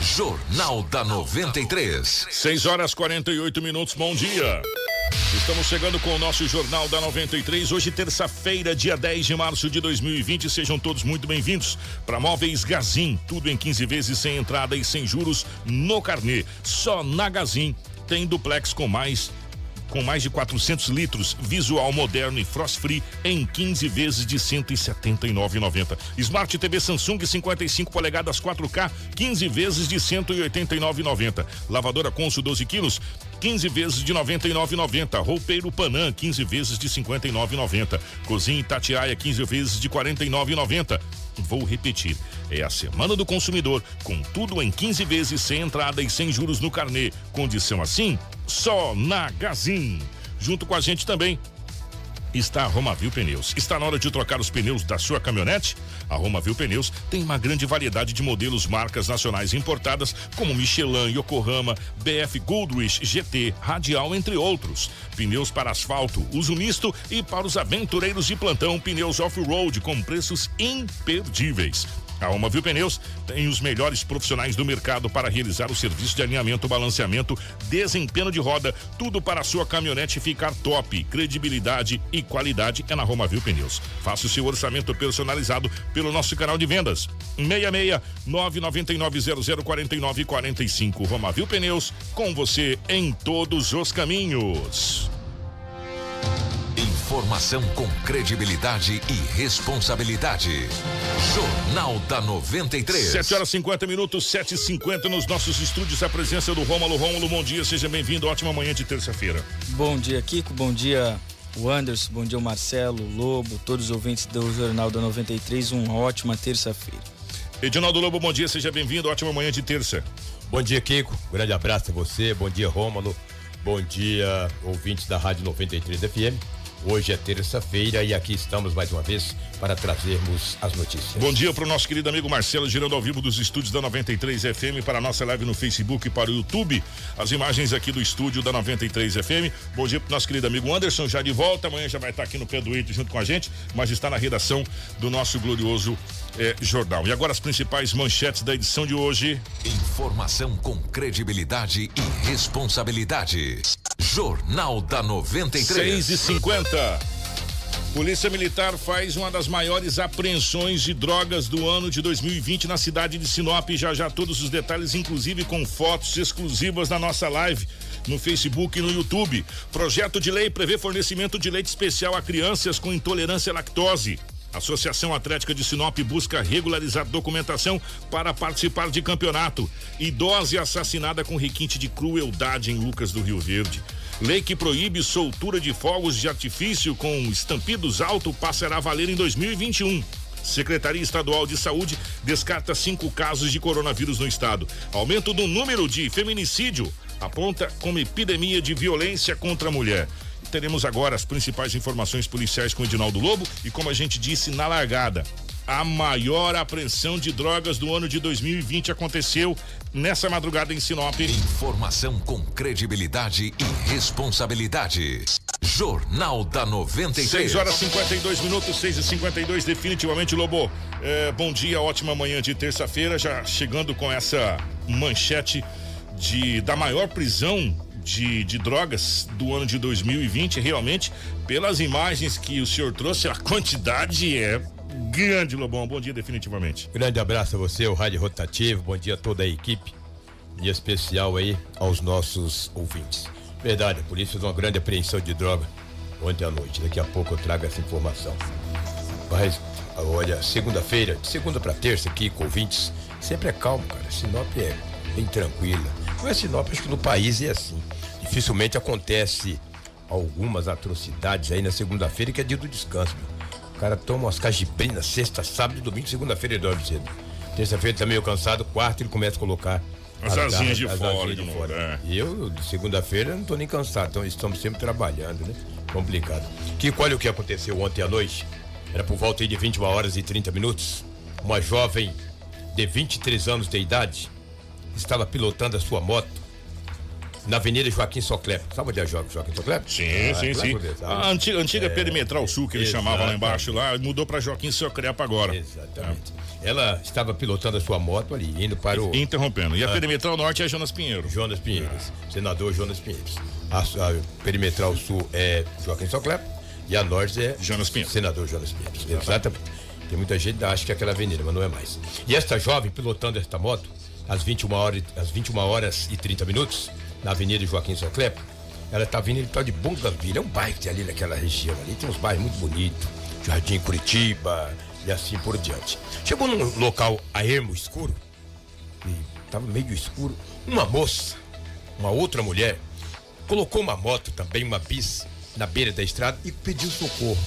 Jornal da 93. 6 horas 48 minutos, bom dia. Estamos chegando com o nosso Jornal da 93. Hoje, terça-feira, dia 10 de março de 2020. Sejam todos muito bem-vindos para Móveis Gazin. Tudo em 15 vezes sem entrada e sem juros no carnê. Só na Gazin tem duplex com mais com mais de 400 litros, visual moderno e frost free em 15 vezes de 179,90. Smart TV Samsung 55 polegadas 4K, 15 vezes de 189,90. Lavadora Consul 12 quilos, 15 vezes de 99,90. Roupeiro Panam, 15 vezes de 59,90. Cozinha Itatiaia, 15 vezes de 49,90. Vou repetir. É a Semana do Consumidor, com tudo em 15 vezes sem entrada e sem juros no carnê. Condição assim? Só na Gazin. Junto com a gente também está a Romavil Pneus. Está na hora de trocar os pneus da sua caminhonete? A Romavil Pneus tem uma grande variedade de modelos marcas nacionais importadas, como Michelin, Yokohama, BF Goldrich, GT, Radial, entre outros. Pneus para asfalto, uso misto e para os aventureiros de plantão, pneus off-road com preços imperdíveis. A Uma Viu Pneus tem os melhores profissionais do mercado para realizar o serviço de alinhamento, balanceamento, desempenho de roda, tudo para a sua caminhonete ficar top. Credibilidade e qualidade é na Roma Viu Pneus. Faça o seu orçamento personalizado pelo nosso canal de vendas. 66 999 0049 45. Roma Viu Pneus, com você em todos os caminhos. Informação com credibilidade e responsabilidade. Jornal da 93. 7 horas 50 minutos, 7 e 50 nos nossos estúdios. A presença do Rômulo. Rômulo, bom dia, seja bem-vindo. Ótima manhã de terça-feira. Bom dia, Kiko. Bom dia, o Anderson. Bom dia, o Marcelo, o Lobo, todos os ouvintes do Jornal da 93. Uma ótima terça-feira. Edinaldo Lobo, bom dia, seja bem-vindo. Ótima manhã de terça. Bom dia, Kiko. grande abraço a você. Bom dia, Rômulo. Bom dia, ouvintes da Rádio 93 FM. Hoje é terça-feira e aqui estamos mais uma vez para trazermos as notícias. Bom dia para o nosso querido amigo Marcelo, girando ao vivo dos estúdios da 93 FM para a nossa live no Facebook e para o YouTube. As imagens aqui do estúdio da 93 FM. Bom dia para o nosso querido amigo Anderson, já de volta. Amanhã já vai estar aqui no pé do Eito junto com a gente, mas está na redação do nosso glorioso eh, jornal. E agora as principais manchetes da edição de hoje. Informação com credibilidade e responsabilidade. Jornal da 93. 6 e 50 Polícia Militar faz uma das maiores apreensões de drogas do ano de 2020 na cidade de Sinop. Já já todos os detalhes, inclusive com fotos exclusivas na nossa live no Facebook e no YouTube. Projeto de lei prevê fornecimento de leite especial a crianças com intolerância à lactose. Associação Atlética de Sinop busca regularizar documentação para participar de campeonato. Idosa assassinada com requinte de crueldade em Lucas do Rio Verde. Lei que proíbe soltura de fogos de artifício com estampidos alto passará a valer em 2021. Secretaria Estadual de Saúde descarta cinco casos de coronavírus no estado. Aumento do número de feminicídio aponta como epidemia de violência contra a mulher teremos agora as principais informações policiais com o Edinaldo Lobo e como a gente disse na largada, a maior apreensão de drogas do ano de 2020 aconteceu nessa madrugada em Sinop. Informação com credibilidade e responsabilidade. Jornal da 93. 6 horas 52 minutos, 6 e 52 definitivamente, Lobo. É, bom dia, ótima manhã de terça-feira, já chegando com essa manchete de da maior prisão de, de drogas do ano de 2020, realmente, pelas imagens que o senhor trouxe, a quantidade é grande, Lobão. Bom dia, definitivamente. Grande abraço a você, o Rádio Rotativo. Bom dia a toda a equipe. Dia especial aí aos nossos ouvintes. Verdade, a polícia fez uma grande apreensão de droga ontem à noite. Daqui a pouco eu trago essa informação. Mas, olha, segunda-feira, de segunda para terça aqui com ouvintes, sempre é calmo, cara. Sinop é bem tranquila. Não é Sinop, acho que no país é assim. Dificilmente acontece algumas atrocidades aí na segunda-feira, que é dia do descanso. Meu. O cara toma umas cajibrinas sexta, sábado, domingo, segunda-feira ele dorme cedo. Terça-feira tá meio cansado, quarta ele começa a colocar as, as asinhas de as fora. De fora. É. E eu, de segunda-feira, não tô nem cansado, então estamos sempre trabalhando, né? Complicado. Que olha o que aconteceu ontem à noite. Era por volta de 21 horas e 30 minutos. Uma jovem de 23 anos de idade estava pilotando a sua moto na Avenida Joaquim Soclep. Sabe onde é Joaquim, Joaquim Soclep? Sim, Ah, sim, sim. A antiga, antiga Perimetral Sul, que eles chamavam lá embaixo, lá, mudou pra Joaquim Socrepa agora. Exatamente. Ela estava pilotando a sua moto ali, indo para o Interrompendo. Ah. E a Perimetral Norte é Jonas Pinheiro. Jonas Pinheiros, senador Jonas Pinheiros. A, a perimetral sul é Joaquim Soclep e a norte é Jonas Pinheiro. senador Jonas Pinheiros. Exatamente. Tem muita gente que acha que é aquela avenida, mas não é mais. E esta jovem pilotando esta moto às 21 horas, às 21 horas e 30 minutos na Avenida Joaquim Soclep, ela tá vindo de tal de Bongaville, é um bairro que tem ali naquela região ali, tem uns bairros muito bonitos, Jardim Curitiba e assim por diante. Chegou num local a ermo escuro, e tava meio escuro, uma moça, uma outra mulher, colocou uma moto também, uma bis, na beira da estrada e pediu socorro.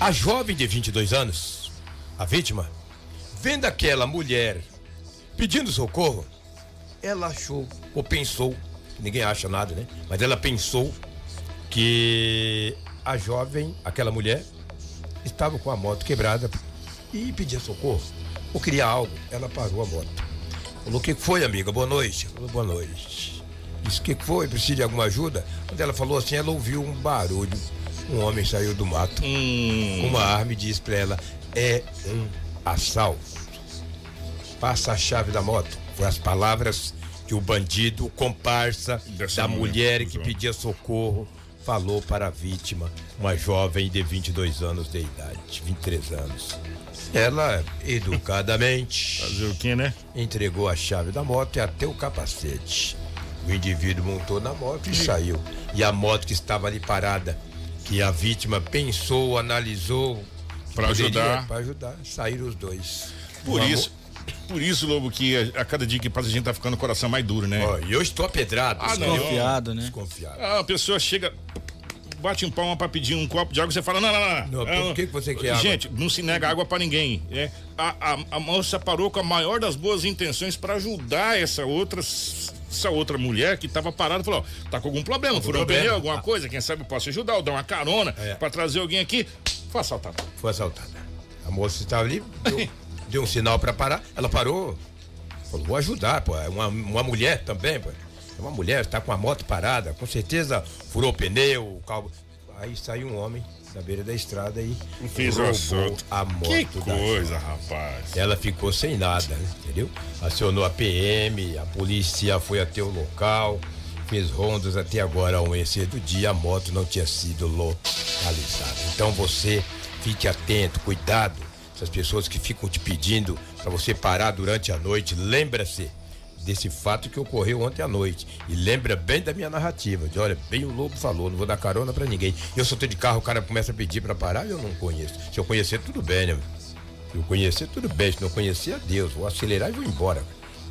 A jovem de 22 anos, a vítima, vendo aquela mulher pedindo socorro, ela achou ou pensou, ninguém acha nada, né? Mas ela pensou que a jovem, aquela mulher, estava com a moto quebrada e pedia socorro ou queria algo. Ela parou a moto. Falou: O que foi, amiga? Boa noite. Falou: Boa noite. Disse: O que foi? Precisa de alguma ajuda? Quando ela falou assim, ela ouviu um barulho. Um homem saiu do mato Hum, com uma arma e disse pra ela: É um assalto. Passa a chave da moto. Foi as palavras que o bandido, o comparsa Dessa da mulher, que pedia socorro, falou para a vítima, uma jovem de 22 anos de idade, 23 anos. Ela, educadamente, fazer o quê, né? entregou a chave da moto e até o capacete. O indivíduo montou na moto e saiu. E a moto que estava ali parada, que a vítima pensou, analisou. Pra ajudar. Para ajudar. Saíram os dois. Por O amor- isso, por isso, Lobo, que a, a cada dia que passa a gente tá ficando o coração mais duro, né? Ó, e eu estou apedrado. Ah, não. Desconfiado, né? Desconfiado. Ah, a pessoa chega, bate um palma pra pedir um copo de água, você fala, não, não, não. Não, por Ah, que que você quer água? Gente, não se nega água pra ninguém. É, a, a, a moça parou com a maior das boas intenções pra ajudar essa outra essa outra mulher que tava parada falou, ó, tá com algum problema, furou um pneu, alguma coisa, quem sabe eu posso ajudar, ou dar uma carona É. pra trazer alguém aqui. Foi assaltado. Foi assaltada. A moça estava ali, deu, deu um sinal para parar. Ela parou. Falou, vou ajudar, pô. É uma, uma mulher também, pô. É uma mulher, está com a moto parada. Com certeza furou o pneu, o carro. Aí saiu um homem da beira da estrada e Fez roubou a moto. Que coisa, rapaz. ela ficou sem nada, né? entendeu? Acionou a PM, a polícia foi até o local, fez rondas até agora, ao amanhecer do dia, a moto não tinha sido localizada. Então você fique atento, cuidado. Essas pessoas que ficam te pedindo para você parar durante a noite, lembra-se desse fato que ocorreu ontem à noite. E lembra bem da minha narrativa. De olha, bem o Lobo falou, não vou dar carona para ninguém. Eu sou de carro, o cara começa a pedir para parar, eu não conheço. Se eu conhecer, tudo bem, né? Se eu conhecer, tudo bem. Se não conhecer, adeus. Vou acelerar e vou embora.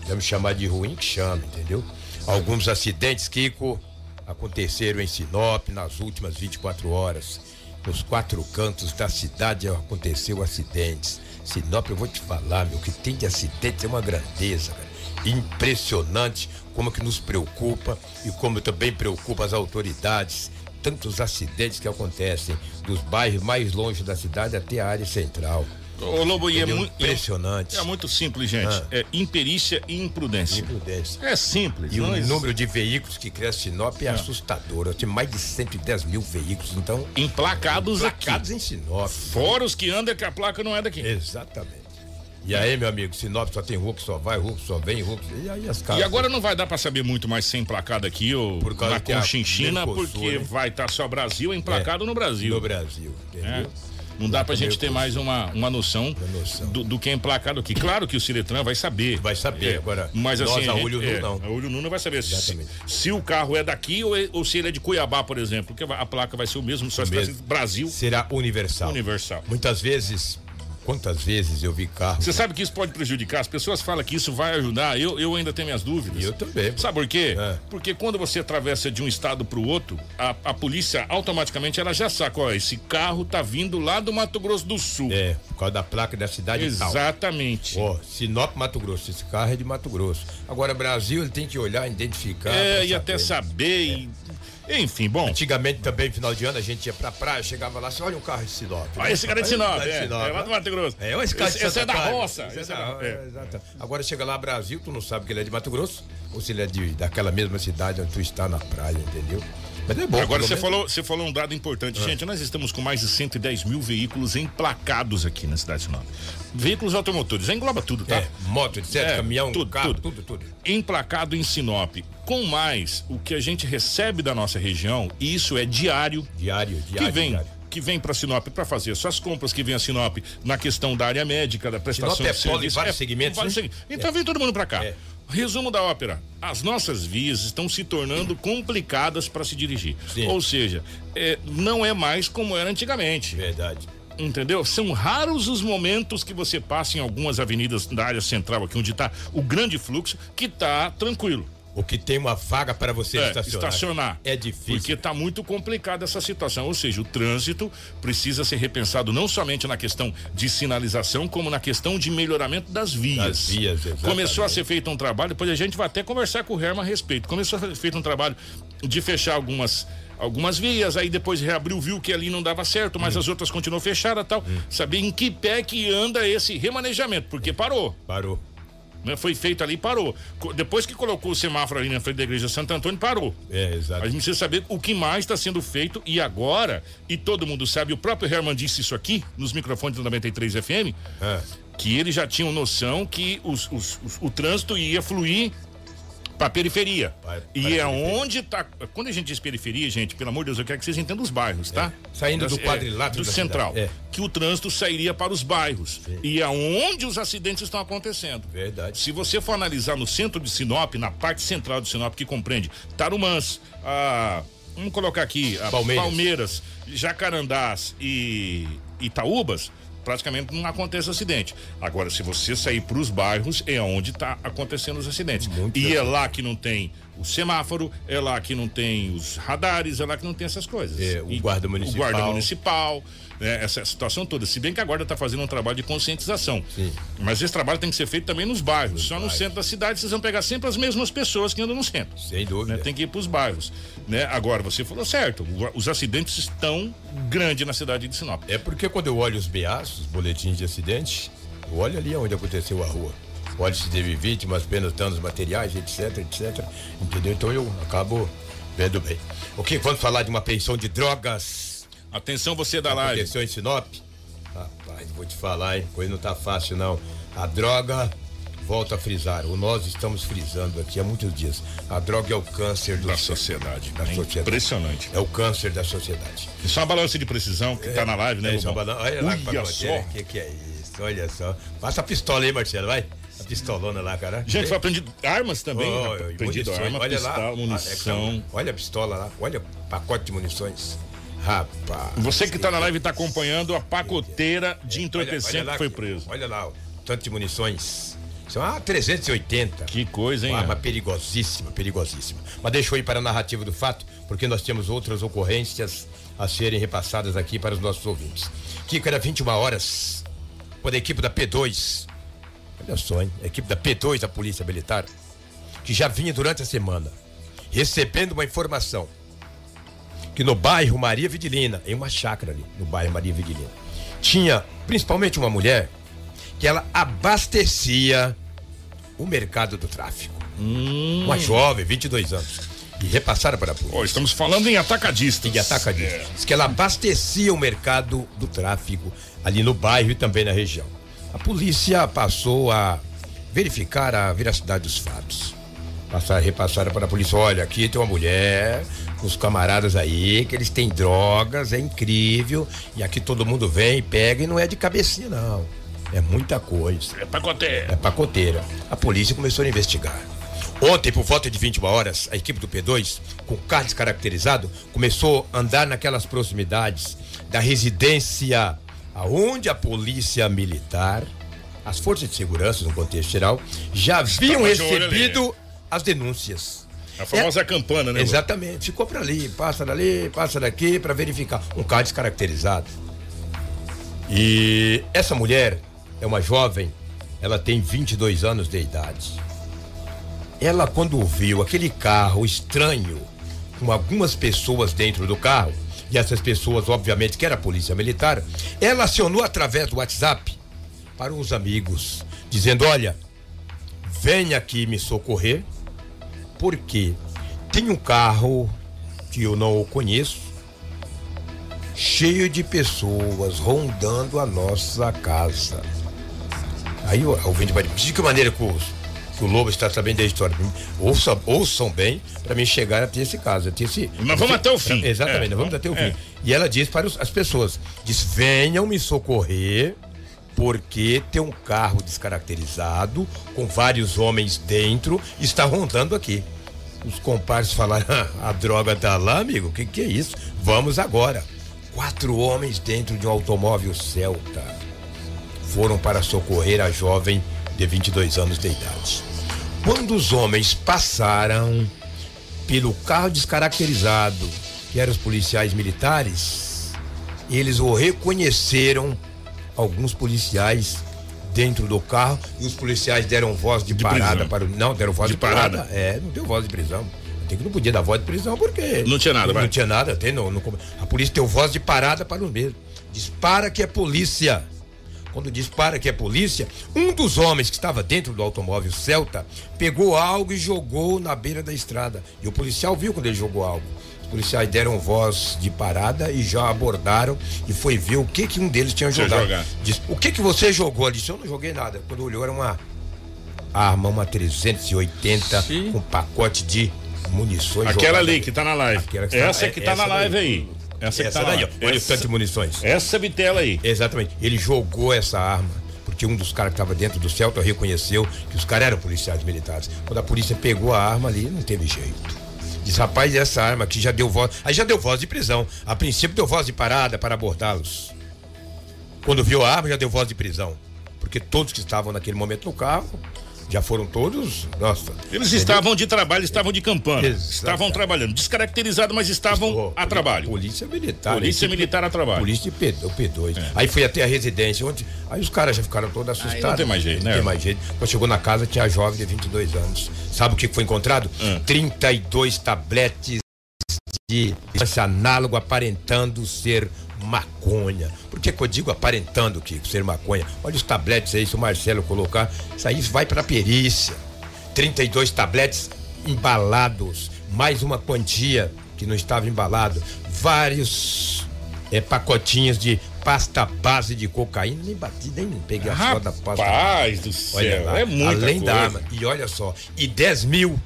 Já me chamar de ruim, que chama, entendeu? Alguns acidentes, Kiko, aconteceram em Sinop nas últimas 24 horas. Nos quatro cantos da cidade aconteceu acidentes. Sinop, eu vou te falar, meu, que tem de acidentes é uma grandeza, cara. Impressionante como que nos preocupa e como também preocupa as autoridades. Tantos acidentes que acontecem dos bairros mais longe da cidade até a área central. Ô, Lobo, e é, Entendeu? muito Impressionante. É muito simples, gente. Ah. É imperícia e imprudência. Imprudência. É simples. E o existe. número de veículos que cresce Sinop é assustador. Tem mais de 110 mil veículos, então. Emplacados placados aqui. em Sinop. Fora os que andam que a placa não é daqui. Exatamente. E aí, meu amigo, Sinop só tem rua que só vai, rua que só vem, rua que... E aí as casas. E agora não vai dar pra saber muito mais sem emplacado aqui ou Por causa na Conchinchina, porque né? vai estar só Brasil emplacado no Brasil. no Brasil, É. Não dá pra Mercosul. gente ter mais uma, uma noção, noção. Do, do que é emplacado aqui. Claro que o Ciretran vai saber. Vai saber, agora, Mas nós assim, a olho nu, é, não. A olho nu não vai saber se, se o carro é daqui ou, é- ou se ele é de Cuiabá, por exemplo. Porque a placa vai ser o mesmo, só está mesmo. escrito Brasil Será universal. Universal. Muitas vezes, quantas vezes eu vi carro. Você sabe que isso pode prejudicar? As pessoas falam que isso vai ajudar. Eu, eu ainda tenho minhas dúvidas. Eu também. Sabe por quê? É. Porque quando você atravessa de um estado para o outro, a, a polícia automaticamente ela já saca, ó, esse carro tá vindo lá do Mato Grosso do Sul. É, por causa da placa da cidade. Exatamente. Ó, Sinop, Mato Grosso. Esse carro é de Mato Grosso. Agora, Brasil, ele tem que olhar, identificar. é, e até saber. saber. E, Enfim, bom. Antigamente também, final de ano, a gente ia pra praia, chegava lá, você olha um carro de Sinop. Olha esse cara de Sinop, é, é, lá do Mato Grosso. É, esse cara de esse, esse é da roça. Esse é esse é da- da- é. é, exato. Agora chega lá Brasil, tu não sabe que ele é de Mato Grosso, ou se ele é de, daquela mesma cidade onde tu está na praia, entendeu? Mas é bom. Agora você falou, você falou um dado importante. Gente, nós estamos com mais de 110 mil veículos emplacados aqui na cidade de Sinop. Veículos automotores, engloba tudo, tá? É, moto, etc, É, caminhão, tudo, carro, tudo. tudo, tudo. Emplacado em Sinop. Com mais, o que a gente recebe da nossa região, e isso é diário, Diário, que diário, vem. diário. Que vem para Sinop para fazer suas compras, que vem a Sinop na questão da área médica, da prestação Sinop é de serviço. vários segmentos, vários né? segmentos. Então vem todo mundo para cá. É. Resumo da ópera: as nossas vias estão se tornando complicadas para se dirigir. Sim. Ou seja, é, não é mais como era antigamente. Verdade. Entendeu? São raros os momentos que você passa em algumas avenidas da área central aqui, onde está o grande fluxo, que tá tranquilo. O que tem uma vaga para você É, estacionar. estacionar. É difícil. Porque está muito complicada essa situação. Ou seja, o trânsito precisa ser repensado não somente na questão de sinalização, como na questão de melhoramento das vias. Das vias, exatamente. Começou a ser feito um trabalho, depois a gente vai até conversar com o Herman a respeito. Começou a ser feito um trabalho de fechar algumas. Algumas vias, aí depois reabriu, viu que ali não dava certo, Hum. mas as outras continuam fechadas tal. Saber em que pé que anda esse remanejamento, porque parou Parou. Né? Foi feito ali, parou. Co- Depois que colocou o semáforo ali na frente da igreja Santo Antônio, parou. É, exato. A gente precisa saber o que mais está sendo feito e agora, e todo mundo sabe, o próprio Herman disse isso aqui, nos microfones do 93 FM, É. que eles já tinham noção que os- os- os- o trânsito ia fluir para periferia. Vai- e vai é onde tá. Quando a gente diz periferia, gente, pelo amor de Deus, eu quero que vocês entendam os bairros, tá? Saindo do É, quadrilátero do da central. É. Que o trânsito sairia para os bairros. E é onde os acidentes estão acontecendo. Verdade. Se você for analisar no centro de Sinop, na parte central de Sinop, que compreende Tarumãs, a, vamos colocar aqui, a Palmeiras. Palmeiras, Jacarandás e Itaúbas, praticamente não acontece acidente. Agora, se você sair para os bairros, é onde está acontecendo os acidentes. Muito e é lá que não tem o semáforo, é lá que não tem os radares, é lá que não tem essas coisas. É, o E guarda O municipal. guarda municipal, né, essa situação toda. Se bem que a guarda está fazendo um trabalho de conscientização. Sim. Mas esse trabalho tem que ser feito também nos bairros. Só no bairros. centro da cidade vocês vão pegar sempre as mesmas pessoas que andam no centro. Sem dúvida. né? Tem que ir para os bairros. Né? Agora, você falou certo, o- os acidentes estão grandes na cidade de Sinop. É porque quando eu olho os BAs, os boletins de acidente, eu olho ali onde aconteceu a rua. Olho se teve vítimas, apenas danos materiais, etc, etc. Entendeu? Então eu acabo vendo bem. O que vamos falar de uma pensão de drogas? Atenção você da live. Aconteceu em Sinop? Rapaz, vou te falar, hein? Coisa não tá fácil, não. A droga, volto a frisar, o nós estamos frisando aqui há muitos dias. A droga é o câncer do Da sociedade. Da É sociedade. Impressionante. É o câncer da sociedade. Isso é uma balança de precisão que tá na live, né, É, balan- Olha lá, Olha só. O que, que é isso? Olha só. Passa a pistola aí, Marcelo, vai. A pistolona lá, cara. Gente, foi aprendido armas também. Oh, munições. arma, olha pistola, lá. Ah, é, munição. calma. olha a pistola lá, olha o pacote de munições. Rapaz. Você que tá na live tá acompanhando a pacoteira de entorpecente que foi preso. Olha lá, o tanto de munições. São ah, 380. Que coisa, hein? Uma arma perigosíssima, perigosíssima. Mas deixa eu ir para a narrativa do fato, porque nós temos outras ocorrências a serem repassadas aqui para os nossos ouvintes. Kiko, era 21 horas, quando a equipe da P2, olha só, hein? A equipe da P2 da Polícia Militar, que já vinha durante a semana recebendo uma informação que no bairro Maria Vidilina, em uma chácara ali, no bairro Maria Vidilina, tinha principalmente uma mulher que ela abastecia o mercado do tráfico. Uma jovem, 22 anos. E repassaram para a polícia. Ó, estamos falando em atacadistas. E ataca disso. É. Diz que ela abastecia o mercado do tráfico ali no bairro e também na região. A polícia passou a verificar a veracidade dos fatos. Passaram, repassaram para a polícia, olha, aqui tem uma mulher, os camaradas aí, que eles têm drogas, é incrível, e aqui todo mundo vem, pega e não é de cabecinha, não. É muita coisa. É pacoteira. É pacoteira. A polícia começou a investigar. Ontem, por volta de 21 horas, a equipe do P2, com carro descaracterizado, começou a andar naquelas proximidades da residência aonde a polícia militar, as forças de segurança, no contexto geral, já haviam recebido as denúncias. A famosa campana, né? Exatamente. Ficou para ali, passa dali, passa daqui para verificar. Um carro descaracterizado. E essa mulher é uma jovem, ela tem 22 anos de idade. Ela, quando viu aquele carro estranho com algumas pessoas dentro do carro, e essas pessoas, obviamente, que era a polícia militar, ela acionou através do WhatsApp para os amigos, dizendo: Olha, venha aqui me socorrer, porque tem um carro que eu não conheço, cheio de pessoas rondando a nossa casa. Aí o ouvinte vai dizer, de que maneira que o, que o Lobo está sabendo da história? Ouçam, ouçam bem para mim chegar até esse caso. Até esse, Mas vamos até o fim. Exatamente, é, vamos até o é. fim. E ela diz para os, as pessoas, diz, venham me socorrer, porque tem um carro descaracterizado, com vários homens dentro, está rondando aqui. Os compadres falaram, ah, a droga tá lá, amigo, o que, que é isso? Vamos agora. Quatro homens dentro de um automóvel Celta foram para socorrer a jovem de 22 anos de idade. Quando os homens passaram pelo carro descaracterizado, que eram os policiais militares, eles o reconheceram, alguns policiais dentro do carro, e os policiais deram voz de, de parada prisão. para o. Não, deram voz de, de parada. parada. É, não deu voz de prisão. Tem que não podia dar voz de prisão porque. Não tinha nada, Não, não tinha nada, tem, não, não, a polícia deu voz de parada para o mesmo. Dispara que é polícia quando dispara que é polícia, um dos homens que estava dentro do automóvel Celta pegou algo e jogou na beira da estrada. E o policial viu quando ele jogou algo. Os policiais deram voz de parada e já abordaram e foi ver o que que um deles tinha jogado. Diz, o que que você jogou? Ele disse, eu não joguei nada. Quando olhou era uma arma, uma 380 Sim. com pacote de munições. Aquela ali que tá na live. Essa tá, que tá essa na live daí. aí. Essa, essa tá daí, ó. Olha essa, o tanto de munições. Essa bitela aí. Exatamente. Ele jogou essa arma porque um dos caras que estava dentro do Celta reconheceu que os caras eram policiais militares. Quando a polícia pegou a arma ali, não teve jeito. Diz, rapaz, essa arma aqui já deu voz. Aí já deu voz de prisão. A princípio deu voz de parada para abordá-los. Quando viu a arma, já deu voz de prisão. Porque todos que estavam naquele momento no carro já foram todos, nossa. Eles entendeu? estavam de trabalho, estavam de campana. Estavam trabalhando. Descaracterizado, mas estavam Estou, a trabalho. Polícia militar. Polícia militar a trabalho. Polícia de P, P2. É. Aí foi até a residência, onde. Aí os caras já ficaram todos assustados. Aí não tem mais jeito, né? Não tem mais jeito. Quando chegou na casa, tinha jovem de 22 anos. Sabe o que foi encontrado? Hum. 32 tabletes de análogo aparentando ser maconha. Por que, que eu digo aparentando que ser maconha? Olha os tabletes aí, se o Marcelo colocar, isso aí vai para perícia. 32 tabletes embalados, mais uma quantia que não estava embalado, vários é, pacotinhos de pasta base de cocaína, nem bati, nem peguei a foto da pasta. Paz do céu, lá, é muito Além coisa. da arma, e olha só, e 10 mil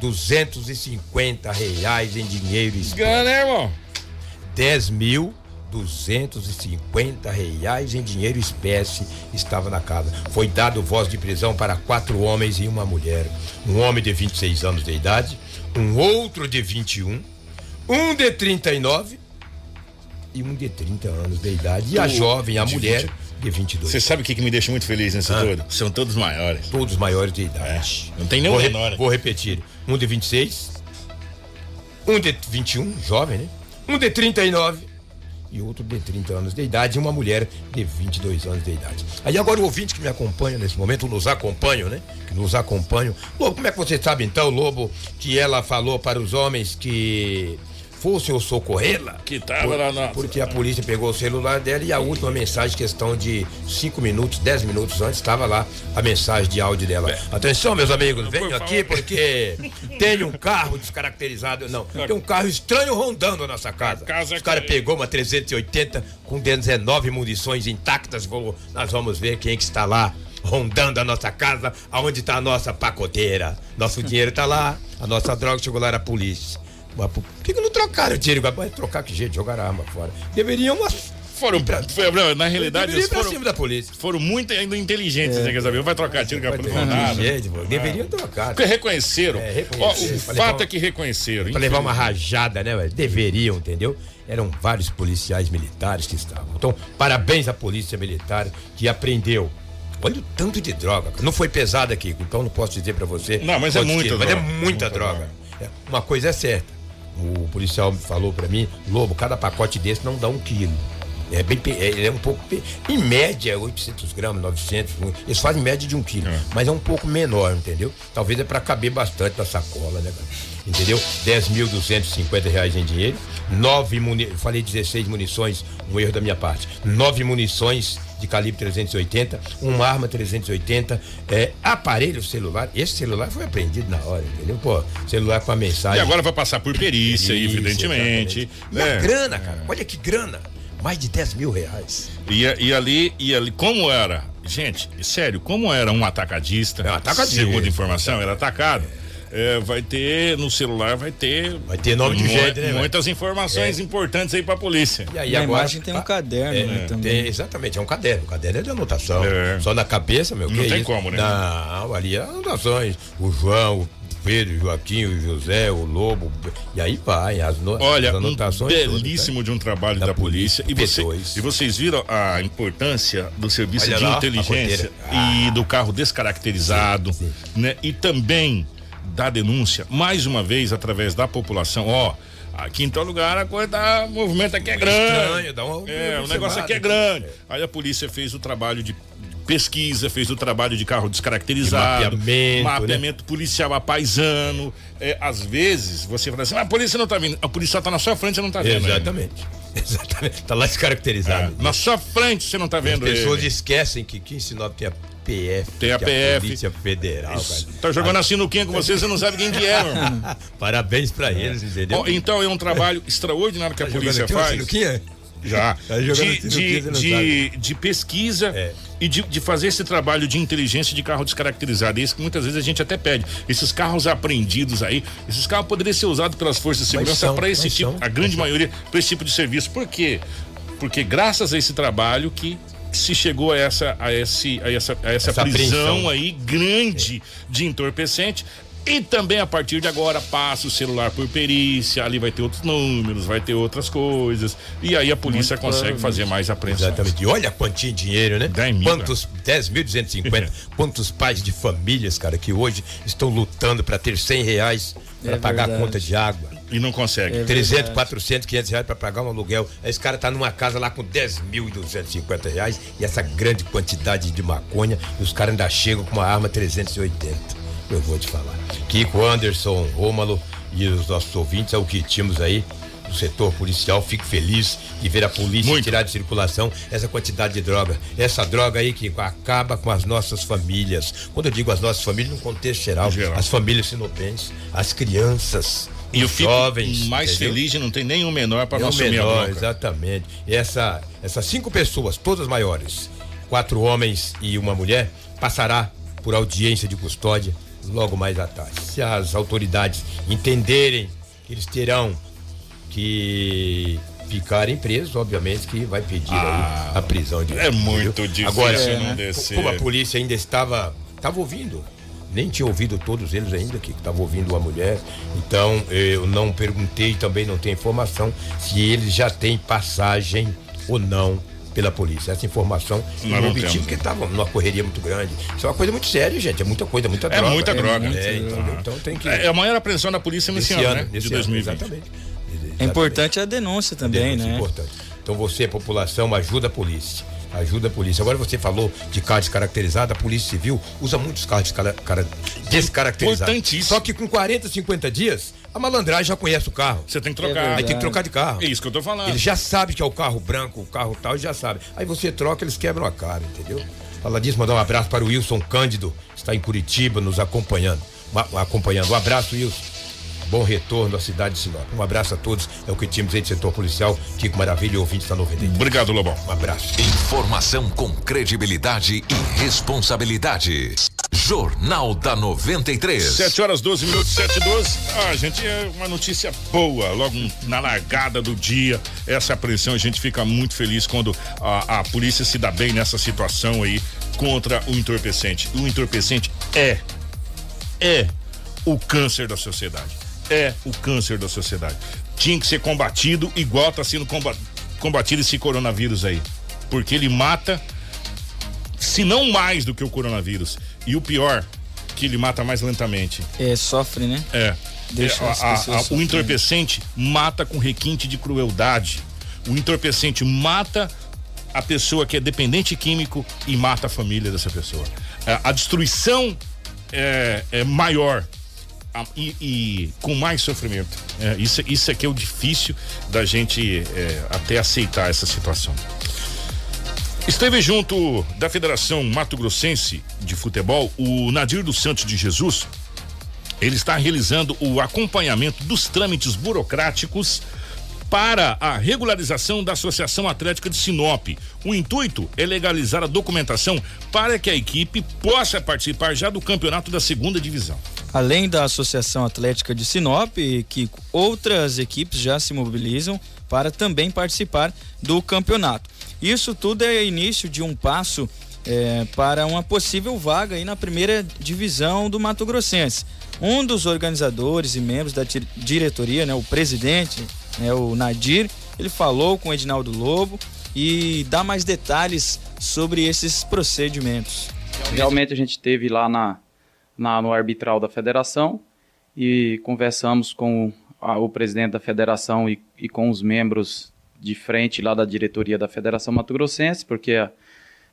250 reais em dinheiro espécie. Gana, irmão? 10 mil 250 reais em dinheiro espécie estava na casa. Foi dado voz de prisão para quatro homens e uma mulher. Um homem de 26 anos de idade, um outro de 21, um de 39 e um de 30 anos de idade. E a jovem, a mulher, 20. de 22. Você sabe o que, que, me deixa muito feliz nesse ah. todo? São todos maiores. Todos maiores de idade. É. Não tem nenhum vou menor. Re vou repetir. Um de 26, um de 21, jovem, né? Um de 39 e outro de 30 anos de idade e uma mulher de 22 anos de idade. Aí agora o ouvinte que me acompanha nesse momento, nos acompanha, né? Nos acompanham. Lobo, como é que você sabe então, Lobo, que ela falou para os homens que fosse eu socorrê-la. Que tava por, lá na. Porque a polícia pegou o celular dela e a última mensagem, questão de 5 minutos, 10 minutos antes, estava lá a mensagem de áudio dela. É. Atenção, meus amigos, venho aqui porque tem um carro descaracterizado. Não, tem um carro estranho rondando a nossa casa. A casa Os caras que... pegou uma 380 com 19 munições intactas. Falou, nós vamos ver quem que está lá rondando a nossa casa, aonde está a nossa pacoteira. Nosso dinheiro está lá, a nossa droga chegou lá na polícia. Mas por que, que não trocaram o dinheiro? Vai trocar que jeito? Jogar a arma fora. Deveriam foram, pra, na realidade, eles foram, cima da polícia. foram muito ainda inteligentes, é. né, quer saber? Vai trocar tiro com a polícia. Deveriam trocar. Porque reconheceram. É, reconheceram. Ó, o fato é que reconheceram. Pra levar uma rajada, né, Deveriam, entendeu? Eram vários policiais militares que estavam. Então, parabéns à polícia militar que aprendeu Olha o tanto de droga. Não foi pesado aqui, então não posso dizer para você. Não, mas é muita. Mas é muita, muita droga. droga. É, uma coisa é certa o policial falou para mim, Lobo, cada pacote desse não dá um quilo. É bem, é, é um pouco, em média, 800 gramas, 900, eles fazem média de um quilo, é. mas é um pouco menor, entendeu? Talvez é para caber bastante na sacola, né, cara? Entendeu? 10.250 reais em dinheiro, nove muni, falei 16 munições, um erro da minha parte, nove munições de calibre 380, uma arma 380, é, aparelho celular. Esse celular foi apreendido na hora, entendeu? Pô, celular com a mensagem. E agora vai passar por perícia, perícia evidentemente. A grana, cara, olha que grana mais de 10 mil reais. E, e ali, e ali, como era? Gente, sério, como era um atacadista? É um atacadista. Segundo informação, era atacado. É, vai ter no celular vai ter vai ter nome de gente, né, muitas informações é. importantes aí para a polícia. E aí e agora, a imagem tem um caderno, é, né, também. Tem, exatamente, é um caderno. O caderno é de anotação. É. Só na cabeça, meu. Não tem isso? como, né? Não, ali é anotações. O João, o Pedro, Joaquim, o José, o Lobo, e aí vai, as, no, Olha, as anotações. Um belíssimo todas, de um trabalho da, da polícia. E, você, e, vocês viram a importância do serviço Olha de lá, inteligência ah. e do carro descaracterizado, sim, sim. né? E também da denúncia, mais uma vez, através da população, ó. Aqui em tal lugar a coisa tá. O movimento aqui é grande. Estranho, dá uma, é, o negócio aqui é grande. Aí a polícia fez o trabalho de pesquisa, fez o trabalho de carro descaracterizado, de mapeamento, mapeamento né? policial a paisano. É, às vezes você fala assim, ah, a polícia não tá vindo, a polícia tá na sua frente, você não tá vendo. Exatamente. Exatamente. Tá lá descaracterizado. É, na sua frente você não tá vendo. As pessoas ele. esquecem que aqui em Sinop tem a PF. Tem a PF. A Polícia Federal, cara. Tá jogando a sinuquinha com você, você não sabe quem que é, mano. Parabéns pra eles, entendeu? Oh, então é um trabalho extraordinário que tá a polícia faz. Já. Tá de, de, de, de, pesquisa é. e de, de, fazer esse trabalho de inteligência de carro descaracterizado. Isso que muitas vezes a gente até pede. Esses carros apreendidos aí, esses carros poderiam ser usados pelas forças de segurança para esse tipo, são, a grande maioria, para esse tipo de serviço. Por quê? Porque graças a esse trabalho que se chegou a essa, a esse, a essa, a essa, essa prisão aí grande é. de entorpecente. E também a partir de agora passa o celular por perícia, ali vai ter outros números, vai ter outras coisas. E aí a polícia Muito consegue fazer mais apreensões. Exatamente. E olha quantia de dinheiro, né? 10 mil. Quantos, 10.250. quantos pais de famílias, cara, que hoje estão lutando para ter 100 reais para é pagar a conta de água. E não consegue. É 300, 400, 500 reais para pagar um aluguel. Esse cara tá numa casa lá com 10.250 reais e essa grande quantidade de maconha e os caras ainda chegam com uma arma 380 eu vou te falar. Kiko, Anderson, Rômalo e os nossos ouvintes, é o que tínhamos aí do setor policial. Fico feliz de ver a polícia Muito. tirar de circulação essa quantidade de droga. Essa droga aí que acaba com as nossas famílias. Quando eu digo as nossas famílias, no contexto geral, geral. as famílias sinopenses, as crianças. E eu fico jovens, mais entendeu? feliz de não ter nenhum menor para não assumir menor. Exatamente. E essa, essas cinco pessoas, todas maiores, quatro homens e uma mulher, passará por audiência de custódia logo mais à tarde. Se as autoridades entenderem que eles terão que ficarem presos, obviamente que vai pedir ah, a prisão de É muito difícil Agora, não descer. Como a polícia ainda estava estava ouvindo, nem tinha ouvido todos eles ainda que estava ouvindo a mulher. Então eu não perguntei, também não tenho informação se eles já têm passagem ou não pela polícia. Essa informação Nós não obtive porque estava numa correria muito grande. Isso é uma coisa muito séria, gente. É muita coisa, muita é droga. Muita droga. É, então, então tem que. É a maior apreensão da polícia nesse, ano, ano, né? De 2020. Ano, exatamente. É importante a denúncia também, a denúncia né? É importante. Então você, população, ajuda a polícia ajuda a polícia. Agora você falou de carro descaracterizado, a Polícia Civil usa muitos carros descaracterizados. Só que com 40, 50 dias, a malandragem já conhece o carro. Você tem que trocar. É Aí tem que trocar de carro. É isso que eu tô falando. Ele já sabe que é o carro branco, o carro tal, ele já sabe. Aí você troca, eles quebram a cara, entendeu? Fala disso, mandar um abraço para o Wilson Cândido, que está em Curitiba nos acompanhando. Acompanhando. Um abraço, Wilson. Bom retorno à cidade de Sinop. Um abraço a todos. É o que tínhamos aí do setor policial. Kiko Maravilha, ouvinte da 93. Obrigado, Lobão. Um abraço. Informação com credibilidade e responsabilidade. Jornal da 93. 7 horas 12 minutos, 7 e 12. Ah, gente, é uma notícia boa. Logo na largada do dia, essa apreensão, a gente fica muito feliz quando a, a polícia se dá bem nessa situação aí contra o entorpecente. O entorpecente é, é o câncer da sociedade. É o câncer da sociedade. Tinha que ser combatido igual está sendo combatido esse coronavírus aí. Porque ele mata, se não mais do que o coronavírus. E o pior, que ele mata mais lentamente. É, sofre, né? É. Deixa é, a, a, a, o entorpecente mata com requinte de crueldade. O entorpecente mata a pessoa que é dependente químico e mata a família dessa pessoa. A, a destruição é, é maior e, e, com mais sofrimento. É, isso, isso aqui é o difícil da gente é, até aceitar essa situação. Esteve junto da Federação Mato Grossense de Futebol o Nadir dos Santos de Jesus. Ele está realizando o acompanhamento dos trâmites burocráticos para a regularização da Associação Atlética de Sinop. O intuito é legalizar a documentação para que a equipe possa participar já do campeonato da segunda divisão. Além da Associação Atlética de Sinop, que outras equipes já se mobilizam para também participar do campeonato. Isso tudo é início de um passo é, para uma possível vaga aí na primeira divisão do Mato Grossense. Um dos organizadores e membros da diretoria, né, o presidente né, o Nadir, ele falou com o Edinaldo Lobo e dá mais detalhes sobre esses procedimentos. Realmente a gente teve lá na, na no arbitral da federação e conversamos com a, o presidente da federação e, e, com os membros de frente lá da diretoria da Federação Mato Grossense, porque a,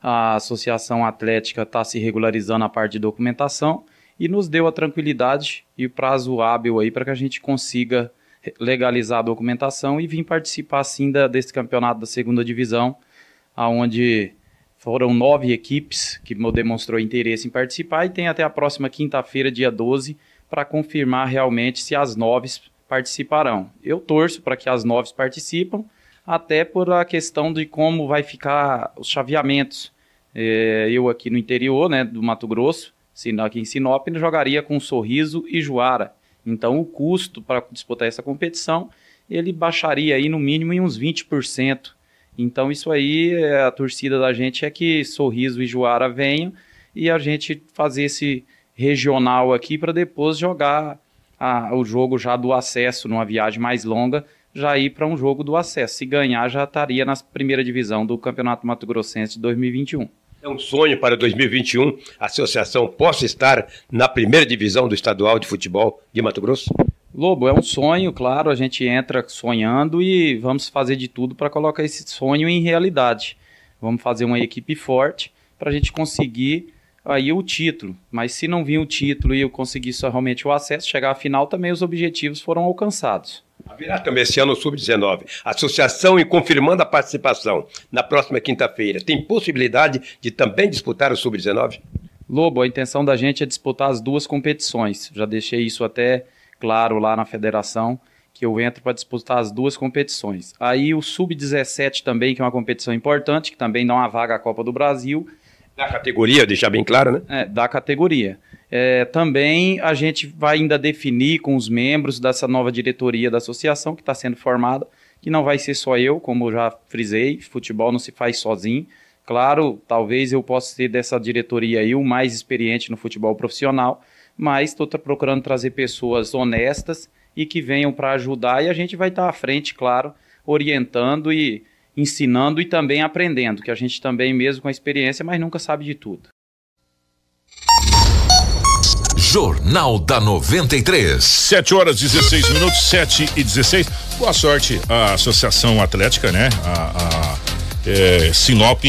a Associação Atlética está se regularizando a parte de documentação e nos deu a tranquilidade e o prazo hábil aí para que a gente consiga legalizar a documentação e vim participar assim da, desse campeonato da segunda divisão, aonde foram nove equipes que demonstrou interesse em participar e tem até a próxima quinta-feira, dia 12, para confirmar realmente se as nove participarão. Eu torço para que as nove participam, até por a questão de como vai ficar os chaveamentos. É, eu aqui no interior, né, do Mato Grosso, aqui em Sinop, jogaria com Sorriso e Juara. Então, o custo para disputar essa competição, ele baixaria aí no mínimo em uns 20%. Então, isso aí, a torcida da gente é que Sorriso e Juara venham e a gente fazer esse regional aqui para depois jogar a, o jogo já do acesso numa viagem mais longa, já ir para um jogo do acesso. Se ganhar, já estaria na primeira divisão do Campeonato Mato Grossense de 2021. É um sonho para 2021 a associação possa estar na primeira divisão do estadual de futebol de Mato Grosso? Lobo, é um sonho, claro, a gente entra sonhando e vamos fazer de tudo para colocar esse sonho em realidade. Vamos fazer uma equipe forte para a gente conseguir aí o título. Mas se não vir o título e eu conseguir só realmente o acesso, chegar à final, também os objetivos foram alcançados. Haverá também esse ano o Sub-19. Associação e confirmando a participação na próxima quinta-feira. Tem possibilidade de também disputar o Sub-19? Lobo, a intenção da gente é disputar as duas competições. Já deixei isso até claro lá na federação, que eu entro para disputar as duas competições. Aí o Sub-17 também, que é uma competição importante, que também dá uma vaga à Copa do Brasil. Da categoria, deixar bem claro, né? É, da categoria. É, também a gente vai ainda definir com os membros dessa nova diretoria da associação que está sendo formada, que não vai ser só eu, como já frisei, futebol não se faz sozinho. Claro, talvez eu possa ser dessa diretoria aí o mais experiente no futebol profissional, mas estou procurando trazer pessoas honestas e que venham para ajudar e a gente vai estar tá à frente, claro, orientando e ensinando e também aprendendo, que a gente também mesmo com a experiência, mas nunca sabe de tudo. Jornal da 93. 7 horas 16 minutos, 7 e 16. Boa sorte à Associação Atlética, né? A, a é, Sinop